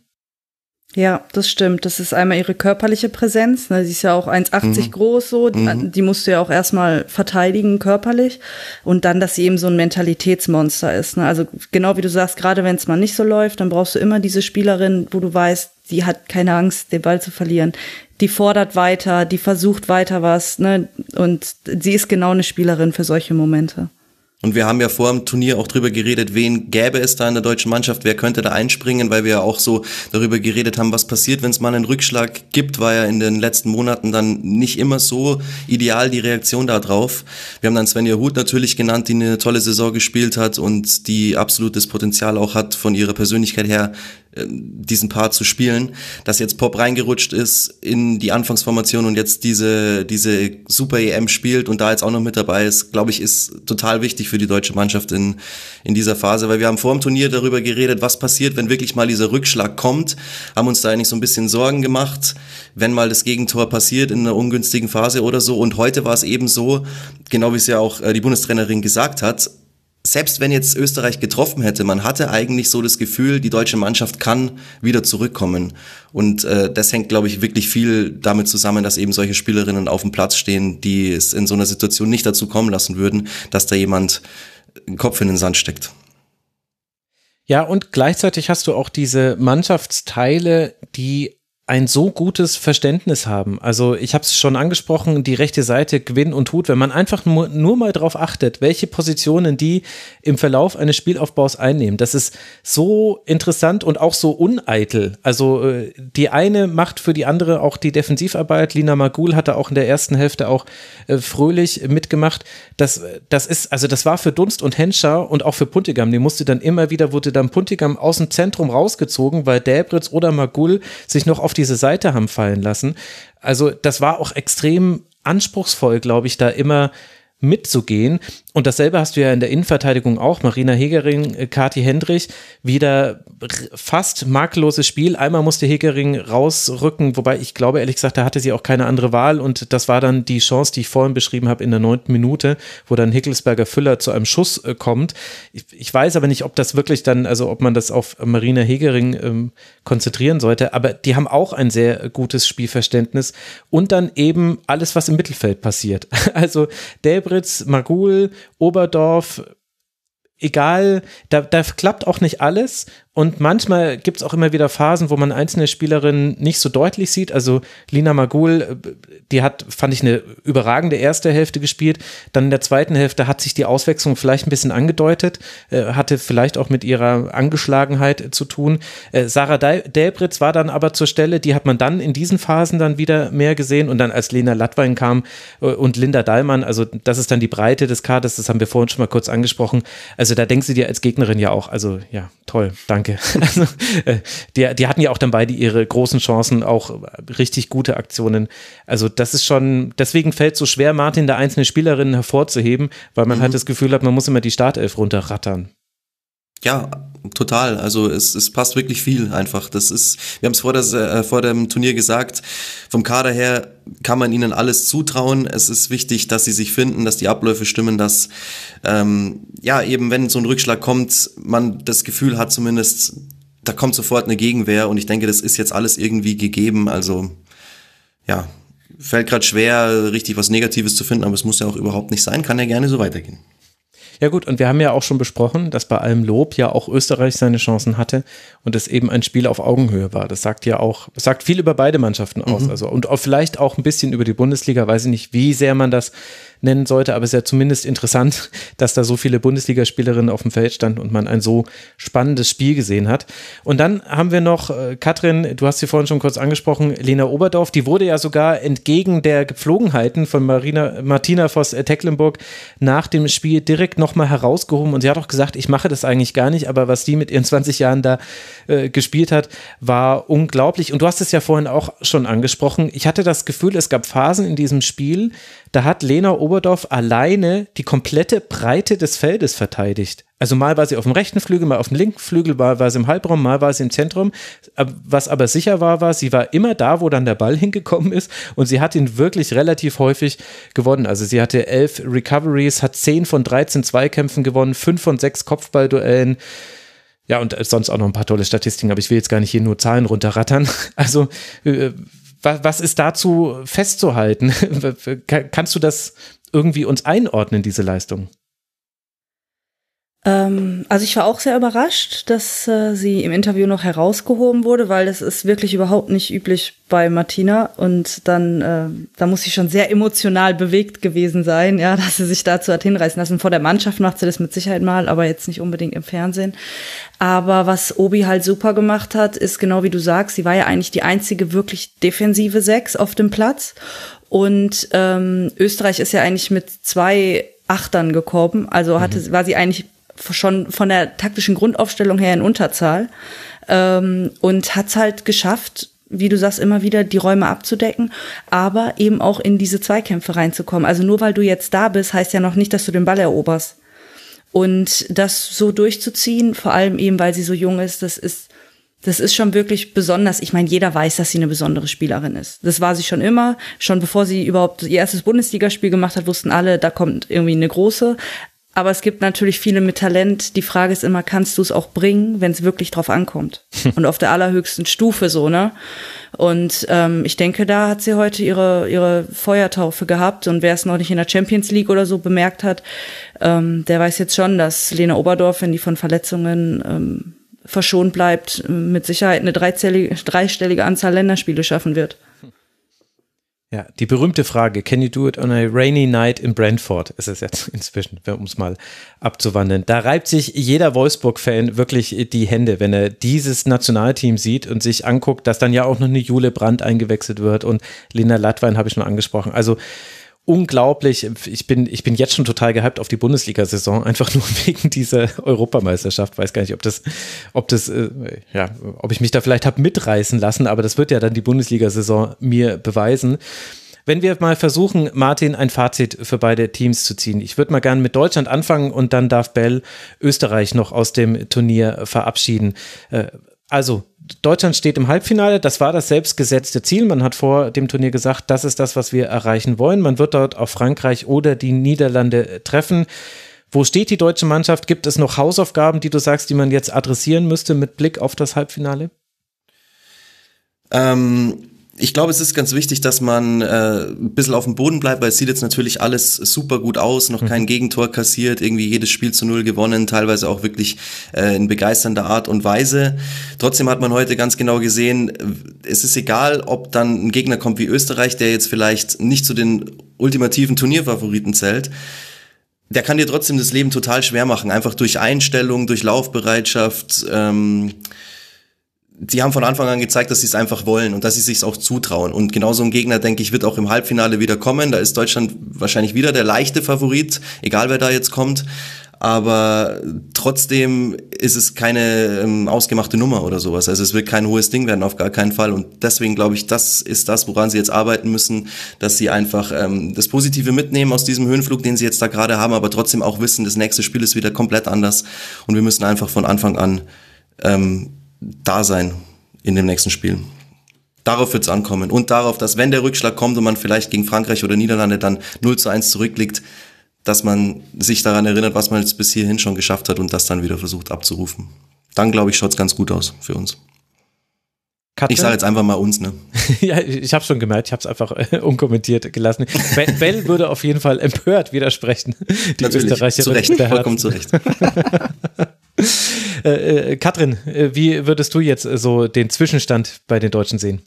Ja, das stimmt. Das ist einmal ihre körperliche Präsenz. Ne? Sie ist ja auch 1,80 mhm. groß so. Mhm. Die musst du ja auch erstmal verteidigen körperlich. Und dann, dass sie eben so ein Mentalitätsmonster ist. Ne? Also genau wie du sagst, gerade wenn es mal nicht so läuft, dann brauchst du immer diese Spielerin, wo du weißt, die hat keine Angst, den Ball zu verlieren. Die fordert weiter, die versucht weiter was. Ne? Und sie ist genau eine Spielerin für solche Momente. Und wir haben ja vor dem Turnier auch drüber geredet, wen gäbe es da in der deutschen Mannschaft, wer könnte da einspringen, weil wir ja auch so darüber geredet haben, was passiert, wenn es mal einen Rückschlag gibt, war ja in den letzten Monaten dann nicht immer so ideal die Reaktion darauf. Wir haben dann Svenja Huth natürlich genannt, die eine tolle Saison gespielt hat und die absolutes Potenzial auch hat, von ihrer Persönlichkeit her diesen Part zu spielen, dass jetzt Pop reingerutscht ist in die Anfangsformation und jetzt diese, diese Super EM spielt und da jetzt auch noch mit dabei ist, glaube ich, ist total wichtig für die deutsche Mannschaft in, in dieser Phase, weil wir haben vor dem Turnier darüber geredet, was passiert, wenn wirklich mal dieser Rückschlag kommt, haben uns da eigentlich so ein bisschen Sorgen gemacht, wenn mal das Gegentor passiert in einer ungünstigen Phase oder so. Und heute war es eben so, genau wie es ja auch äh, die Bundestrainerin gesagt hat, selbst wenn jetzt Österreich getroffen hätte, man hatte eigentlich so das Gefühl, die deutsche Mannschaft kann wieder zurückkommen. Und äh, das hängt, glaube ich, wirklich viel damit zusammen, dass eben solche Spielerinnen auf dem Platz stehen, die es in so einer Situation nicht dazu kommen lassen würden, dass da jemand einen Kopf in den Sand steckt. Ja, und gleichzeitig hast du auch diese Mannschaftsteile, die ein so gutes Verständnis haben. Also ich habe es schon angesprochen, die rechte Seite Gewinn und Tut, wenn man einfach nur, nur mal darauf achtet, welche Positionen die im Verlauf eines Spielaufbaus einnehmen. Das ist so interessant und auch so uneitel. Also äh, die eine macht für die andere auch die Defensivarbeit. Lina Magul hatte auch in der ersten Hälfte auch äh, fröhlich mitgemacht. Das, das ist, also das war für Dunst und Henscher und auch für Puntigam. Die musste dann immer wieder, wurde dann Puntigam aus dem Zentrum rausgezogen, weil Däbritz oder Magul sich noch auf diese Seite haben fallen lassen. Also das war auch extrem anspruchsvoll, glaube ich, da immer mitzugehen. Und dasselbe hast du ja in der Innenverteidigung auch. Marina Hegering, äh, Kati Hendrich, wieder fast makelloses Spiel. Einmal musste Hegering rausrücken, wobei ich glaube, ehrlich gesagt, da hatte sie auch keine andere Wahl. Und das war dann die Chance, die ich vorhin beschrieben habe in der neunten Minute, wo dann Hickelsberger Füller zu einem Schuss äh, kommt. Ich, ich, weiß aber nicht, ob das wirklich dann, also ob man das auf Marina Hegering ähm, konzentrieren sollte. Aber die haben auch ein sehr gutes Spielverständnis. Und dann eben alles, was im Mittelfeld passiert. Also Delbritz, Magul, Oberdorf, egal, da, da klappt auch nicht alles. Und manchmal gibt es auch immer wieder Phasen, wo man einzelne Spielerinnen nicht so deutlich sieht. Also Lina Magul, äh, die hat, fand ich, eine überragende erste Hälfte gespielt. Dann in der zweiten Hälfte hat sich die Auswechslung vielleicht ein bisschen angedeutet, äh, hatte vielleicht auch mit ihrer Angeschlagenheit zu tun. Äh, Sarah Delbritz war dann aber zur Stelle, die hat man dann in diesen Phasen dann wieder mehr gesehen. Und dann als Lena Lattwein kam und Linda Dallmann, also das ist dann die Breite des Kaders, das haben wir vorhin schon mal kurz angesprochen. Also da denkst du dir als Gegnerin ja auch, also ja, toll, danke danke. Also, äh, die, die hatten ja auch dann beide ihre großen Chancen, auch richtig gute Aktionen. Also das ist schon, deswegen fällt es so schwer, Martin da einzelne Spielerinnen hervorzuheben, weil man mhm. halt das Gefühl hat, man muss immer die Startelf runterrattern. Ja, total. Also es, es passt wirklich viel einfach. Das ist, wir haben es vor, äh, vor dem Turnier gesagt, vom Kader her kann man ihnen alles zutrauen. Es ist wichtig, dass sie sich finden, dass die Abläufe stimmen, dass ähm, ja eben, wenn so ein Rückschlag kommt, man das Gefühl hat zumindest, da kommt sofort eine Gegenwehr und ich denke, das ist jetzt alles irgendwie gegeben. Also ja, fällt gerade schwer, richtig was Negatives zu finden, aber es muss ja auch überhaupt nicht sein, kann ja gerne so weitergehen. Ja gut, und wir haben ja auch schon besprochen, dass bei allem Lob ja auch Österreich seine Chancen hatte und es eben ein Spiel auf Augenhöhe war. Das sagt ja auch, das sagt viel über beide Mannschaften aus. Mhm. Also und auch vielleicht auch ein bisschen über die Bundesliga, weiß ich nicht, wie sehr man das nennen sollte, aber es ist ja zumindest interessant, dass da so viele Bundesligaspielerinnen auf dem Feld standen und man ein so spannendes Spiel gesehen hat. Und dann haben wir noch, äh, Katrin, du hast sie vorhin schon kurz angesprochen, Lena Oberdorf, die wurde ja sogar entgegen der Gepflogenheiten von Marina, Martina Voss-Tecklenburg nach dem Spiel direkt nochmal herausgehoben und sie hat auch gesagt, ich mache das eigentlich gar nicht, aber was die mit ihren 20 Jahren da äh, gespielt hat, war unglaublich. Und du hast es ja vorhin auch schon angesprochen. Ich hatte das Gefühl, es gab Phasen in diesem Spiel, da hat Lena Oberdorf alleine die komplette Breite des Feldes verteidigt. Also mal war sie auf dem rechten Flügel, mal auf dem linken Flügel, mal war sie im Halbraum, mal war sie im Zentrum. Was aber sicher war, war, sie war immer da, wo dann der Ball hingekommen ist und sie hat ihn wirklich relativ häufig gewonnen. Also sie hatte elf Recoveries, hat zehn von 13 Zweikämpfen gewonnen, fünf von sechs Kopfballduellen. Ja, und sonst auch noch ein paar tolle Statistiken, aber ich will jetzt gar nicht hier nur Zahlen runterrattern. Also äh, was ist dazu festzuhalten? Kannst du das irgendwie uns einordnen, diese Leistung? Ähm, also ich war auch sehr überrascht, dass äh, sie im Interview noch herausgehoben wurde, weil das ist wirklich überhaupt nicht üblich bei Martina und dann äh, da muss sie schon sehr emotional bewegt gewesen sein, ja, dass sie sich dazu hat hinreißen lassen. Vor der Mannschaft macht sie das mit Sicherheit mal, aber jetzt nicht unbedingt im Fernsehen. Aber was Obi halt super gemacht hat, ist genau wie du sagst, sie war ja eigentlich die einzige wirklich defensive Sechs auf dem Platz und ähm, Österreich ist ja eigentlich mit zwei Achtern gekommen, also hatte mhm. war sie eigentlich schon von der taktischen Grundaufstellung her in Unterzahl ähm, und hat es halt geschafft, wie du sagst, immer wieder die Räume abzudecken, aber eben auch in diese Zweikämpfe reinzukommen. Also nur weil du jetzt da bist, heißt ja noch nicht, dass du den Ball eroberst. Und das so durchzuziehen, vor allem eben, weil sie so jung ist, das ist, das ist schon wirklich besonders. Ich meine, jeder weiß, dass sie eine besondere Spielerin ist. Das war sie schon immer. Schon bevor sie überhaupt ihr erstes Bundesligaspiel gemacht hat, wussten alle, da kommt irgendwie eine große. Aber es gibt natürlich viele mit Talent. Die Frage ist immer, kannst du es auch bringen, wenn es wirklich drauf ankommt? Und auf der allerhöchsten Stufe so, ne? Und ähm, ich denke, da hat sie heute ihre, ihre Feuertaufe gehabt. Und wer es noch nicht in der Champions League oder so bemerkt hat, ähm, der weiß jetzt schon, dass Lena Oberdorf, wenn die von Verletzungen ähm, verschont bleibt, mit Sicherheit eine dreistellige Anzahl Länderspiele schaffen wird. Ja, die berühmte Frage, can you do it on a rainy night in Brentford? Ist es jetzt inzwischen, um es mal abzuwandeln. Da reibt sich jeder Wolfsburg-Fan wirklich die Hände, wenn er dieses Nationalteam sieht und sich anguckt, dass dann ja auch noch eine Jule Brandt eingewechselt wird und Lena Latwein habe ich schon angesprochen. Also unglaublich. Ich bin, ich bin jetzt schon total gehypt auf die Bundesliga-Saison, einfach nur wegen dieser Europameisterschaft. Weiß gar nicht, ob das, ob das, äh, ja, ob ich mich da vielleicht habe mitreißen lassen, aber das wird ja dann die Bundesliga-Saison mir beweisen. Wenn wir mal versuchen, Martin, ein Fazit für beide Teams zu ziehen. Ich würde mal gerne mit Deutschland anfangen und dann darf Bell Österreich noch aus dem Turnier verabschieden. Äh, also, Deutschland steht im Halbfinale. Das war das selbstgesetzte Ziel. Man hat vor dem Turnier gesagt, das ist das, was wir erreichen wollen. Man wird dort auf Frankreich oder die Niederlande treffen. Wo steht die deutsche Mannschaft? Gibt es noch Hausaufgaben, die du sagst, die man jetzt adressieren müsste mit Blick auf das Halbfinale? Ähm, ich glaube, es ist ganz wichtig, dass man äh, ein bisschen auf dem Boden bleibt, weil es sieht jetzt natürlich alles super gut aus, noch kein mhm. Gegentor kassiert, irgendwie jedes Spiel zu null gewonnen, teilweise auch wirklich äh, in begeisternder Art und Weise. Trotzdem hat man heute ganz genau gesehen, es ist egal, ob dann ein Gegner kommt wie Österreich, der jetzt vielleicht nicht zu den ultimativen Turnierfavoriten zählt, der kann dir trotzdem das Leben total schwer machen, einfach durch Einstellung, durch Laufbereitschaft. Ähm, sie haben von Anfang an gezeigt, dass sie es einfach wollen und dass sie sich auch zutrauen. Und genauso ein Gegner, denke ich, wird auch im Halbfinale wieder kommen. Da ist Deutschland wahrscheinlich wieder der leichte Favorit, egal wer da jetzt kommt. Aber trotzdem ist es keine ähm, ausgemachte Nummer oder sowas. Also es wird kein hohes Ding werden, auf gar keinen Fall. Und deswegen glaube ich, das ist das, woran sie jetzt arbeiten müssen, dass sie einfach ähm, das Positive mitnehmen aus diesem Höhenflug, den sie jetzt da gerade haben, aber trotzdem auch wissen, das nächste Spiel ist wieder komplett anders. Und wir müssen einfach von Anfang an ähm, da sein in dem nächsten Spiel. Darauf wird es ankommen und darauf, dass wenn der Rückschlag kommt und man vielleicht gegen Frankreich oder Niederlande dann 0 zu 1 zurückliegt, dass man sich daran erinnert, was man jetzt bis hierhin schon geschafft hat und das dann wieder versucht abzurufen. Dann, glaube ich, schaut es ganz gut aus für uns. Katrin? Ich sage jetzt einfach mal uns, ne? ja, ich habe schon gemerkt, ich habe es einfach äh, unkommentiert gelassen. Bell würde auf jeden Fall empört widersprechen. Die Natürlich, Österreicherin. Zu Recht, vollkommen zu Recht. Äh, äh, Katrin, äh, wie würdest du jetzt äh, so den Zwischenstand bei den Deutschen sehen?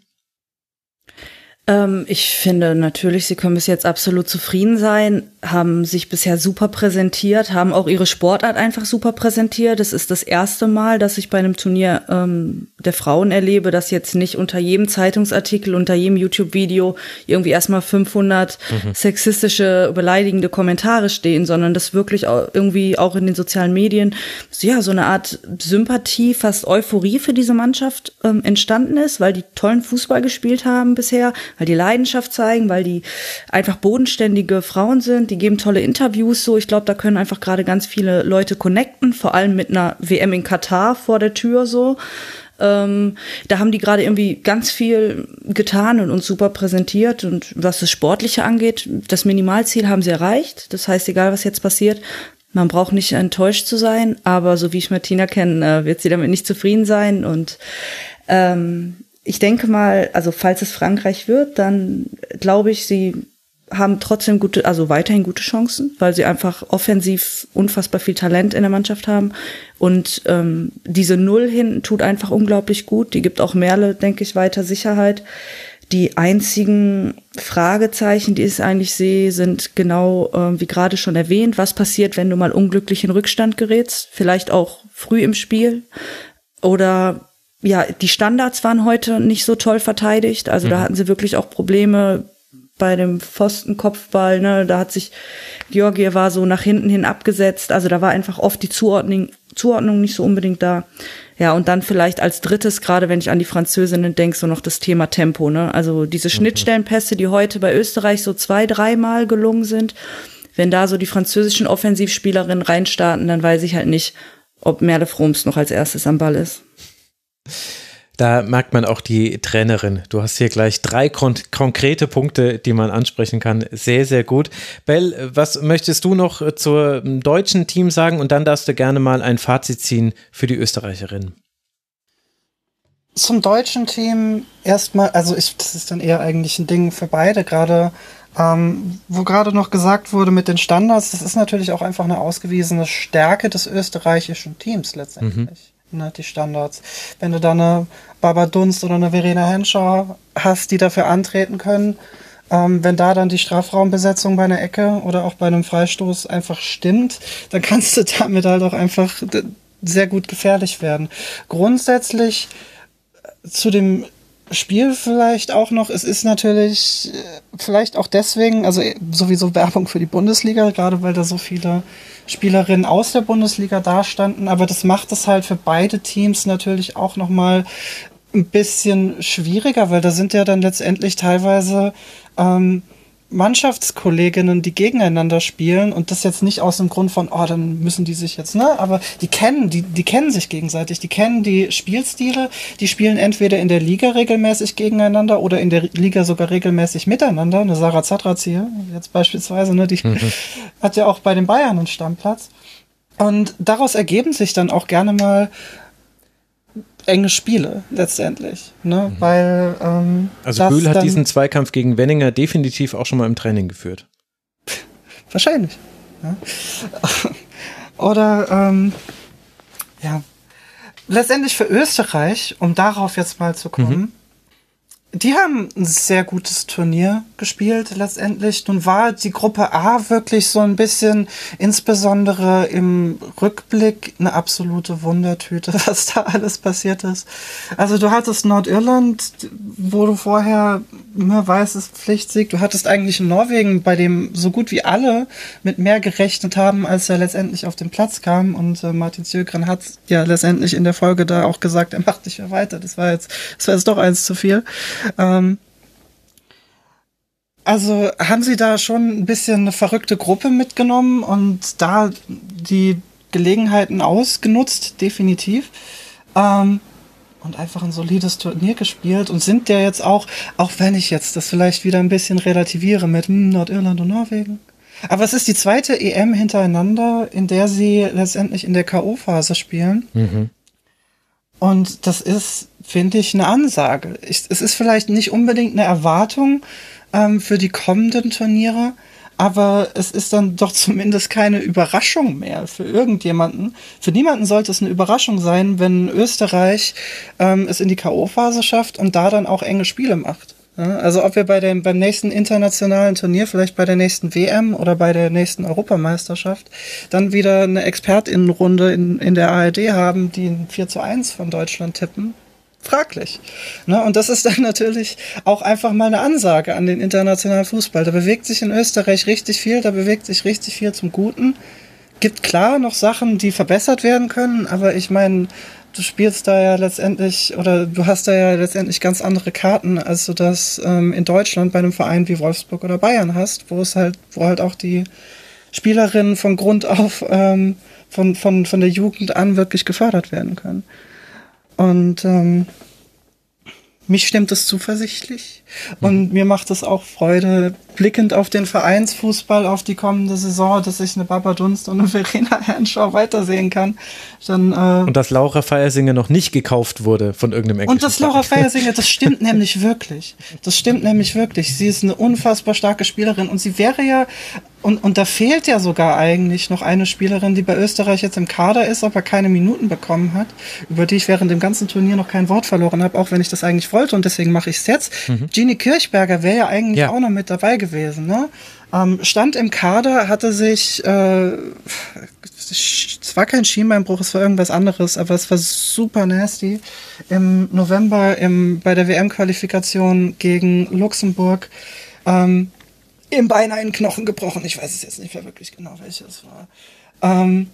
Ähm, ich finde natürlich, sie können bis jetzt absolut zufrieden sein, haben sich bisher super präsentiert, haben auch ihre Sportart einfach super präsentiert. Das ist das erste Mal, dass ich bei einem Turnier ähm, der Frauen erlebe, dass jetzt nicht unter jedem Zeitungsartikel, unter jedem YouTube-Video irgendwie erstmal 500 mhm. sexistische, beleidigende Kommentare stehen, sondern dass wirklich auch irgendwie auch in den sozialen Medien ja so eine Art Sympathie, fast Euphorie für diese Mannschaft ähm, entstanden ist, weil die tollen Fußball gespielt haben bisher, weil die Leidenschaft zeigen, weil die einfach bodenständige Frauen sind die geben tolle Interviews so. Ich glaube, da können einfach gerade ganz viele Leute connecten, vor allem mit einer WM in Katar vor der Tür so. Ähm, da haben die gerade irgendwie ganz viel getan und uns super präsentiert. Und was das Sportliche angeht, das Minimalziel haben sie erreicht. Das heißt, egal was jetzt passiert, man braucht nicht enttäuscht zu sein, aber so wie ich Martina kenne, äh, wird sie damit nicht zufrieden sein. Und ähm, ich denke mal, also falls es Frankreich wird, dann glaube ich, sie haben trotzdem gute, also weiterhin gute Chancen, weil sie einfach offensiv unfassbar viel Talent in der Mannschaft haben. Und ähm, diese Null hinten tut einfach unglaublich gut. Die gibt auch Merle, denke ich, weiter Sicherheit. Die einzigen Fragezeichen, die ich eigentlich sehe, sind genau, äh, wie gerade schon erwähnt, was passiert, wenn du mal unglücklich in Rückstand gerätst, vielleicht auch früh im Spiel. Oder ja, die Standards waren heute nicht so toll verteidigt. Also mhm. da hatten sie wirklich auch Probleme, bei dem Pfostenkopfball, ne, da hat sich Georgie war so nach hinten hin abgesetzt. Also da war einfach oft die Zuordnung, Zuordnung nicht so unbedingt da. Ja, und dann vielleicht als drittes, gerade wenn ich an die Französinnen denke, so noch das Thema Tempo, ne? Also diese mhm. Schnittstellenpässe, die heute bei Österreich so zwei, dreimal gelungen sind. Wenn da so die französischen Offensivspielerinnen reinstarten, dann weiß ich halt nicht, ob Merle Froms noch als erstes am Ball ist. Da merkt man auch die Trainerin. Du hast hier gleich drei kon konkrete Punkte, die man ansprechen kann. Sehr, sehr gut. Bell, was möchtest du noch zum deutschen Team sagen? Und dann darfst du gerne mal ein Fazit ziehen für die Österreicherin. Zum deutschen Team erstmal, also ich, das ist dann eher eigentlich ein Ding für beide, gerade ähm, wo gerade noch gesagt wurde mit den Standards, das ist natürlich auch einfach eine ausgewiesene Stärke des österreichischen Teams letztendlich. Mhm ne, die Standards. Wenn du da eine Baba Dunst oder eine Verena Henscher hast, die dafür antreten können, ähm, wenn da dann die Strafraumbesetzung bei einer Ecke oder auch bei einem Freistoß einfach stimmt, dann kannst du damit halt auch einfach sehr gut gefährlich werden. Grundsätzlich äh, zu dem Spiel vielleicht auch noch, es ist natürlich äh, vielleicht auch deswegen, also äh, sowieso Werbung für die Bundesliga, gerade weil da so viele Spielerinnen aus der Bundesliga dastanden, aber das macht es halt für beide Teams natürlich auch nochmal ein bisschen schwieriger, weil da sind ja dann letztendlich teilweise ähm, Mannschaftskolleginnen, die gegeneinander spielen und das jetzt nicht aus dem Grund von, oh, dann müssen die sich jetzt, ne, aber die kennen, die, die kennen sich gegenseitig, die kennen die Spielstile, die spielen entweder in der Liga regelmäßig gegeneinander oder in der Liga sogar regelmäßig miteinander. Eine Sarah Zatraz hier, jetzt beispielsweise, ne, die mhm. hat ja auch bei den Bayern einen Stammplatz. Und daraus ergeben sich dann auch gerne mal enge Spiele letztendlich. Ne? Mhm. Weil, ähm, also Bühl hat diesen Zweikampf gegen Wenninger definitiv auch schon mal im Training geführt. Wahrscheinlich. Ja. Oder ähm, ja. Letztendlich für Österreich, um darauf jetzt mal zu kommen, mhm. Die haben ein sehr gutes Turnier gespielt letztendlich. Nun war die Gruppe A wirklich so ein bisschen, insbesondere im Rückblick, eine absolute Wundertüte, was da alles passiert ist. Also du hattest Nordirland, wo du vorher immer weißes Pflichtsieg. Du hattest eigentlich Norwegen, bei dem so gut wie alle mit mehr gerechnet haben, als er letztendlich auf den Platz kam. Und äh, Martin Zjögren hat ja letztendlich in der Folge da auch gesagt, er macht nicht mehr weiter. Das war jetzt, das war jetzt doch eins zu viel. Ähm, also haben Sie da schon ein bisschen eine verrückte Gruppe mitgenommen und da die Gelegenheiten ausgenutzt, definitiv. Ähm, und einfach ein solides Turnier gespielt und sind der jetzt auch, auch wenn ich jetzt das vielleicht wieder ein bisschen relativiere mit hm, Nordirland und Norwegen. Aber es ist die zweite EM hintereinander, in der sie letztendlich in der K.O.-Phase spielen. Mhm. Und das ist, finde ich, eine Ansage. Ich, es ist vielleicht nicht unbedingt eine Erwartung ähm, für die kommenden Turniere, aber es ist dann doch zumindest keine Überraschung mehr für irgendjemanden. Für niemanden sollte es eine Überraschung sein, wenn Österreich ähm, es in die K.O.-Phase schafft und da dann auch enge Spiele macht. Also ob wir bei dem, beim nächsten internationalen Turnier, vielleicht bei der nächsten WM oder bei der nächsten Europameisterschaft, dann wieder eine Expertinnenrunde in, in der ARD haben, die ein 4 zu 1 von Deutschland tippen, fraglich. Ne? Und das ist dann natürlich auch einfach mal eine Ansage an den internationalen Fußball. Da bewegt sich in Österreich richtig viel, da bewegt sich richtig viel zum Guten. Gibt klar noch Sachen, die verbessert werden können, aber ich meine, du spielst da ja letztendlich oder du hast da ja letztendlich ganz andere Karten, als du das ähm, in Deutschland bei einem Verein wie Wolfsburg oder Bayern hast, wo es halt, wo halt auch die Spielerinnen von Grund auf ähm, von, von, von der Jugend an wirklich gefördert werden können. Und ähm, mich stimmt es zuversichtlich und mhm. mir macht es auch Freude, blickend auf den Vereinsfußball, auf die kommende Saison, dass ich eine Baba Dunst und eine Verena Hernschau weitersehen kann. Dann, äh und dass Laura Feiersinger noch nicht gekauft wurde von irgendeinem englischen Und dass Laura Feiersinger, das stimmt nämlich wirklich. Das stimmt nämlich wirklich. Sie ist eine unfassbar starke Spielerin und sie wäre ja und, und da fehlt ja sogar eigentlich noch eine Spielerin, die bei Österreich jetzt im Kader ist, aber keine Minuten bekommen hat, über die ich während dem ganzen Turnier noch kein Wort verloren habe, auch wenn ich das eigentlich wollte und deswegen mache ich es jetzt. Mhm. Genie Kirchberger wäre ja eigentlich ja. auch noch mit dabei gewesen. Ne? Ähm, stand im Kader, hatte sich, äh, es war kein Schienbeinbruch, es war irgendwas anderes, aber es war super nasty. Im November im, bei der WM-Qualifikation gegen Luxemburg ähm, im Bein einen Knochen gebrochen. Ich weiß es jetzt nicht mehr wirklich genau, welches war. Ähm,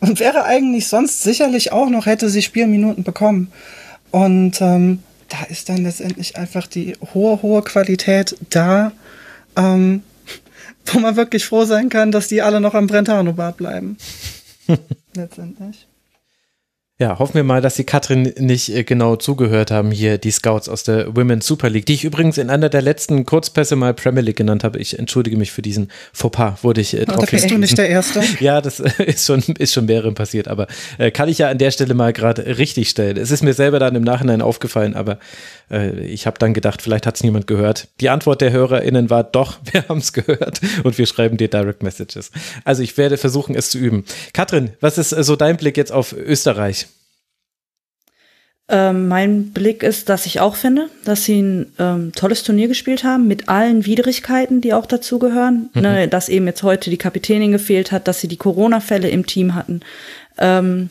und wäre eigentlich sonst sicherlich auch noch, hätte sie Spielminuten bekommen. Und ähm, da ist dann letztendlich einfach die hohe, hohe Qualität da, ähm, wo man wirklich froh sein kann, dass die alle noch am Brentano-Bad bleiben. letztendlich. Ja, hoffen wir mal, dass die Katrin nicht äh, genau zugehört haben hier, die Scouts aus der Women's Super League, die ich übrigens in einer der letzten Kurzpässe mal Premier League genannt habe. Ich entschuldige mich für diesen Fauxpas, wurde ich äh, drauf Da bist du nicht der Erste. Ja, das äh, ist schon, ist schon mehreren passiert, aber äh, kann ich ja an der Stelle mal gerade richtig stellen. Es ist mir selber dann im Nachhinein aufgefallen, aber äh, ich habe dann gedacht, vielleicht hat es niemand gehört. Die Antwort der HörerInnen war doch, wir haben es gehört und wir schreiben dir Direct Messages. Also ich werde versuchen, es zu üben. Katrin, was ist äh, so dein Blick jetzt auf Österreich? Ähm, mein Blick ist, dass ich auch finde, dass sie ein ähm, tolles Turnier gespielt haben, mit allen Widrigkeiten, die auch dazugehören. Mhm. Ne, dass eben jetzt heute die Kapitänin gefehlt hat, dass sie die Corona-Fälle im Team hatten. Ähm,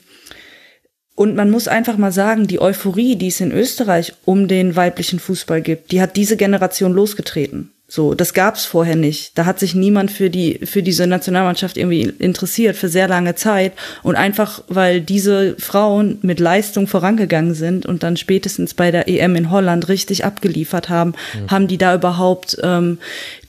und man muss einfach mal sagen, die Euphorie, die es in Österreich um den weiblichen Fußball gibt, die hat diese Generation losgetreten. So, das gab's vorher nicht. Da hat sich niemand für die für diese Nationalmannschaft irgendwie interessiert für sehr lange Zeit und einfach weil diese Frauen mit Leistung vorangegangen sind und dann spätestens bei der EM in Holland richtig abgeliefert haben, ja. haben die da überhaupt ähm,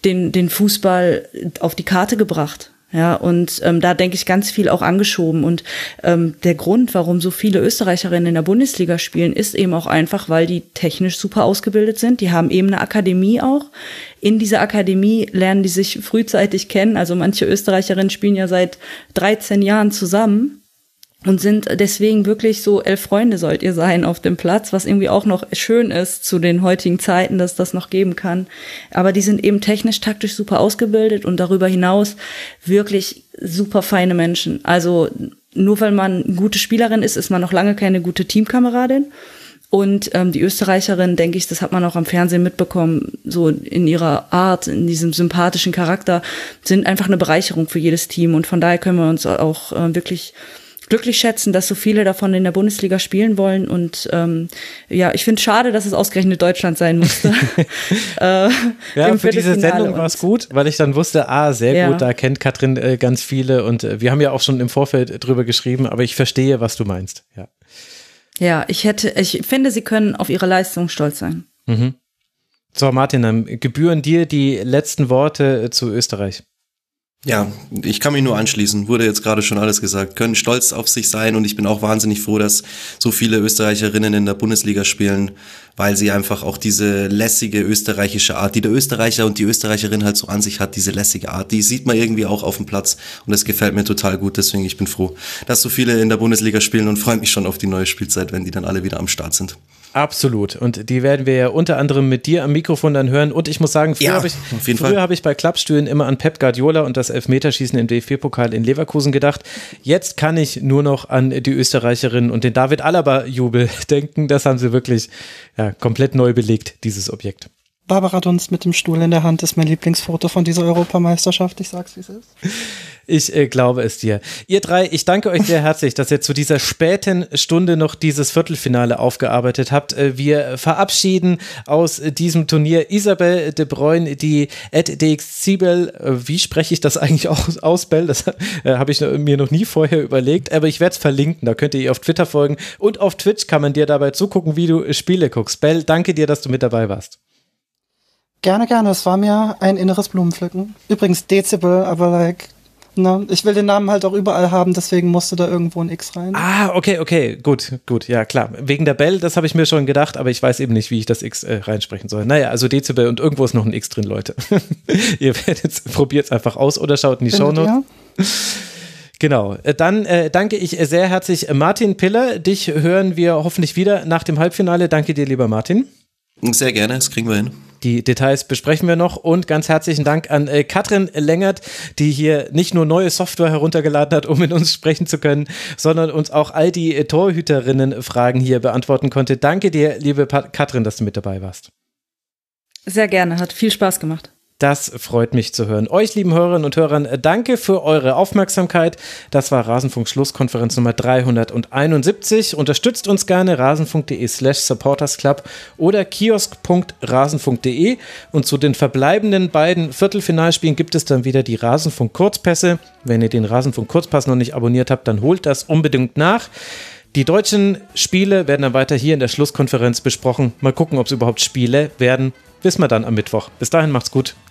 den den Fußball auf die Karte gebracht. Ja, und ähm, da denke ich ganz viel auch angeschoben. Und ähm, der Grund, warum so viele Österreicherinnen in der Bundesliga spielen, ist eben auch einfach, weil die technisch super ausgebildet sind. Die haben eben eine Akademie auch. In dieser Akademie lernen die sich frühzeitig kennen. Also manche Österreicherinnen spielen ja seit 13 Jahren zusammen und sind deswegen wirklich so elf Freunde sollt ihr sein auf dem Platz, was irgendwie auch noch schön ist zu den heutigen Zeiten, dass das noch geben kann. Aber die sind eben technisch, taktisch super ausgebildet und darüber hinaus wirklich super feine Menschen. Also nur weil man gute Spielerin ist, ist man noch lange keine gute Teamkameradin. Und ähm, die Österreicherin, denke ich, das hat man auch am Fernsehen mitbekommen, so in ihrer Art, in diesem sympathischen Charakter, sind einfach eine Bereicherung für jedes Team. Und von daher können wir uns auch äh, wirklich glücklich schätzen, dass so viele davon in der Bundesliga spielen wollen. Und ähm, ja, ich finde schade, dass es ausgerechnet Deutschland sein musste. äh, ja, für diese Sendung war es gut, weil ich dann wusste, ah, sehr ja. gut, da kennt Katrin äh, ganz viele und äh, wir haben ja auch schon im Vorfeld drüber geschrieben, aber ich verstehe, was du meinst. Ja. Ja, ich hätte, ich finde, sie können auf ihre Leistung stolz sein. Mhm. So, Martin, dann gebühren dir die letzten Worte äh, zu Österreich. Ja, ich kann mich nur anschließen. Wurde jetzt gerade schon alles gesagt. Können stolz auf sich sein und ich bin auch wahnsinnig froh, dass so viele Österreicherinnen in der Bundesliga spielen, weil sie einfach auch diese lässige österreichische Art, die der Österreicher und die Österreicherin halt so an sich hat, diese lässige Art, die sieht man irgendwie auch auf dem Platz und das gefällt mir total gut. Deswegen ich bin froh, dass so viele in der Bundesliga spielen und freue mich schon auf die neue Spielzeit, wenn die dann alle wieder am Start sind. Absolut. Und die werden wir ja unter anderem mit dir am Mikrofon dann hören. Und ich muss sagen, früher Ja, habe ich, früher habe ich bei Klappstühlen immer an Pep Guardiola und das Elfmeterschießen im DFB-Pokal in Leverkusen gedacht. Jetzt kann ich nur noch an die Österreicherin und den David Alaba-Jubel denken. Das haben sie wirklich ja, komplett neu belegt, dieses Objekt. Barbara Dunst mit dem Stuhl in der Hand ist mein Lieblingsfoto von dieser Europameisterschaft. Ich sag's, wie es ist. Ich äh, glaube es dir. Ihr drei, ich danke euch sehr herzlich, dass ihr zu dieser späten Stunde noch dieses Viertelfinale aufgearbeitet habt. Äh, Wir verabschieden aus diesem Turnier Isabel de Bruyne, die at DXCBel, äh, wie spreche ich das eigentlich aus, aus Bell? Das äh, habe ich mir noch nie vorher überlegt, aber ich werde es verlinken, da könnt ihr ihr auf Twitter folgen und auf Twitch kann man dir dabei zugucken, wie du Spiele guckst. Bell, danke dir, dass du mit dabei warst. Gerne, gerne. Es war mir ein inneres Blumenpflücken. Übrigens Dezibel, aber like, ne, ich will den Namen halt auch überall haben, deswegen musste da irgendwo ein X rein. Ah, okay, okay, gut, gut, ja klar. Wegen der Bell, das habe ich mir schon gedacht, aber ich weiß eben nicht, wie ich das X äh, reinsprechen soll. Naja, also Dezibel und irgendwo ist noch ein X drin, Leute. ihr werdet probiert es einfach aus oder schaut in die Shownotes. Genau, äh, dann äh, danke ich sehr herzlich äh, Martin Piller. Dich hören wir hoffentlich wieder nach dem Halbfinale. Danke dir, lieber Martin. Sehr gerne, das kriegen wir hin. Die Details besprechen wir noch und ganz herzlichen Dank an äh, Katrin Längert, die hier nicht nur neue Software heruntergeladen hat, um mit uns sprechen zu können, sondern uns auch all die äh, Torhüterinnen-Fragen hier beantworten konnte. Danke dir, liebe pa Katrin, dass du mit dabei warst. Sehr gerne, hat viel Spaß gemacht. Das freut mich zu hören. Euch, lieben Hörerinnen und Hörern, danke für eure Aufmerksamkeit. Das war Rasenfunk Schlusskonferenz Nummer 371. Unterstützt uns gerne rasenfunk.de slash supportersclub oder kiosk.rasenfunk.de. Und zu den verbleibenden beiden Viertelfinalspielen gibt es dann wieder die Rasenfunk Kurzpässe. Wenn ihr den Rasenfunk Kurzpass noch nicht abonniert habt, dann holt das unbedingt nach. Die deutschen Spiele werden dann weiter hier in der Schlusskonferenz besprochen. Mal gucken, ob es überhaupt Spiele werden. Wissen wir dann am Mittwoch. Bis dahin macht's gut.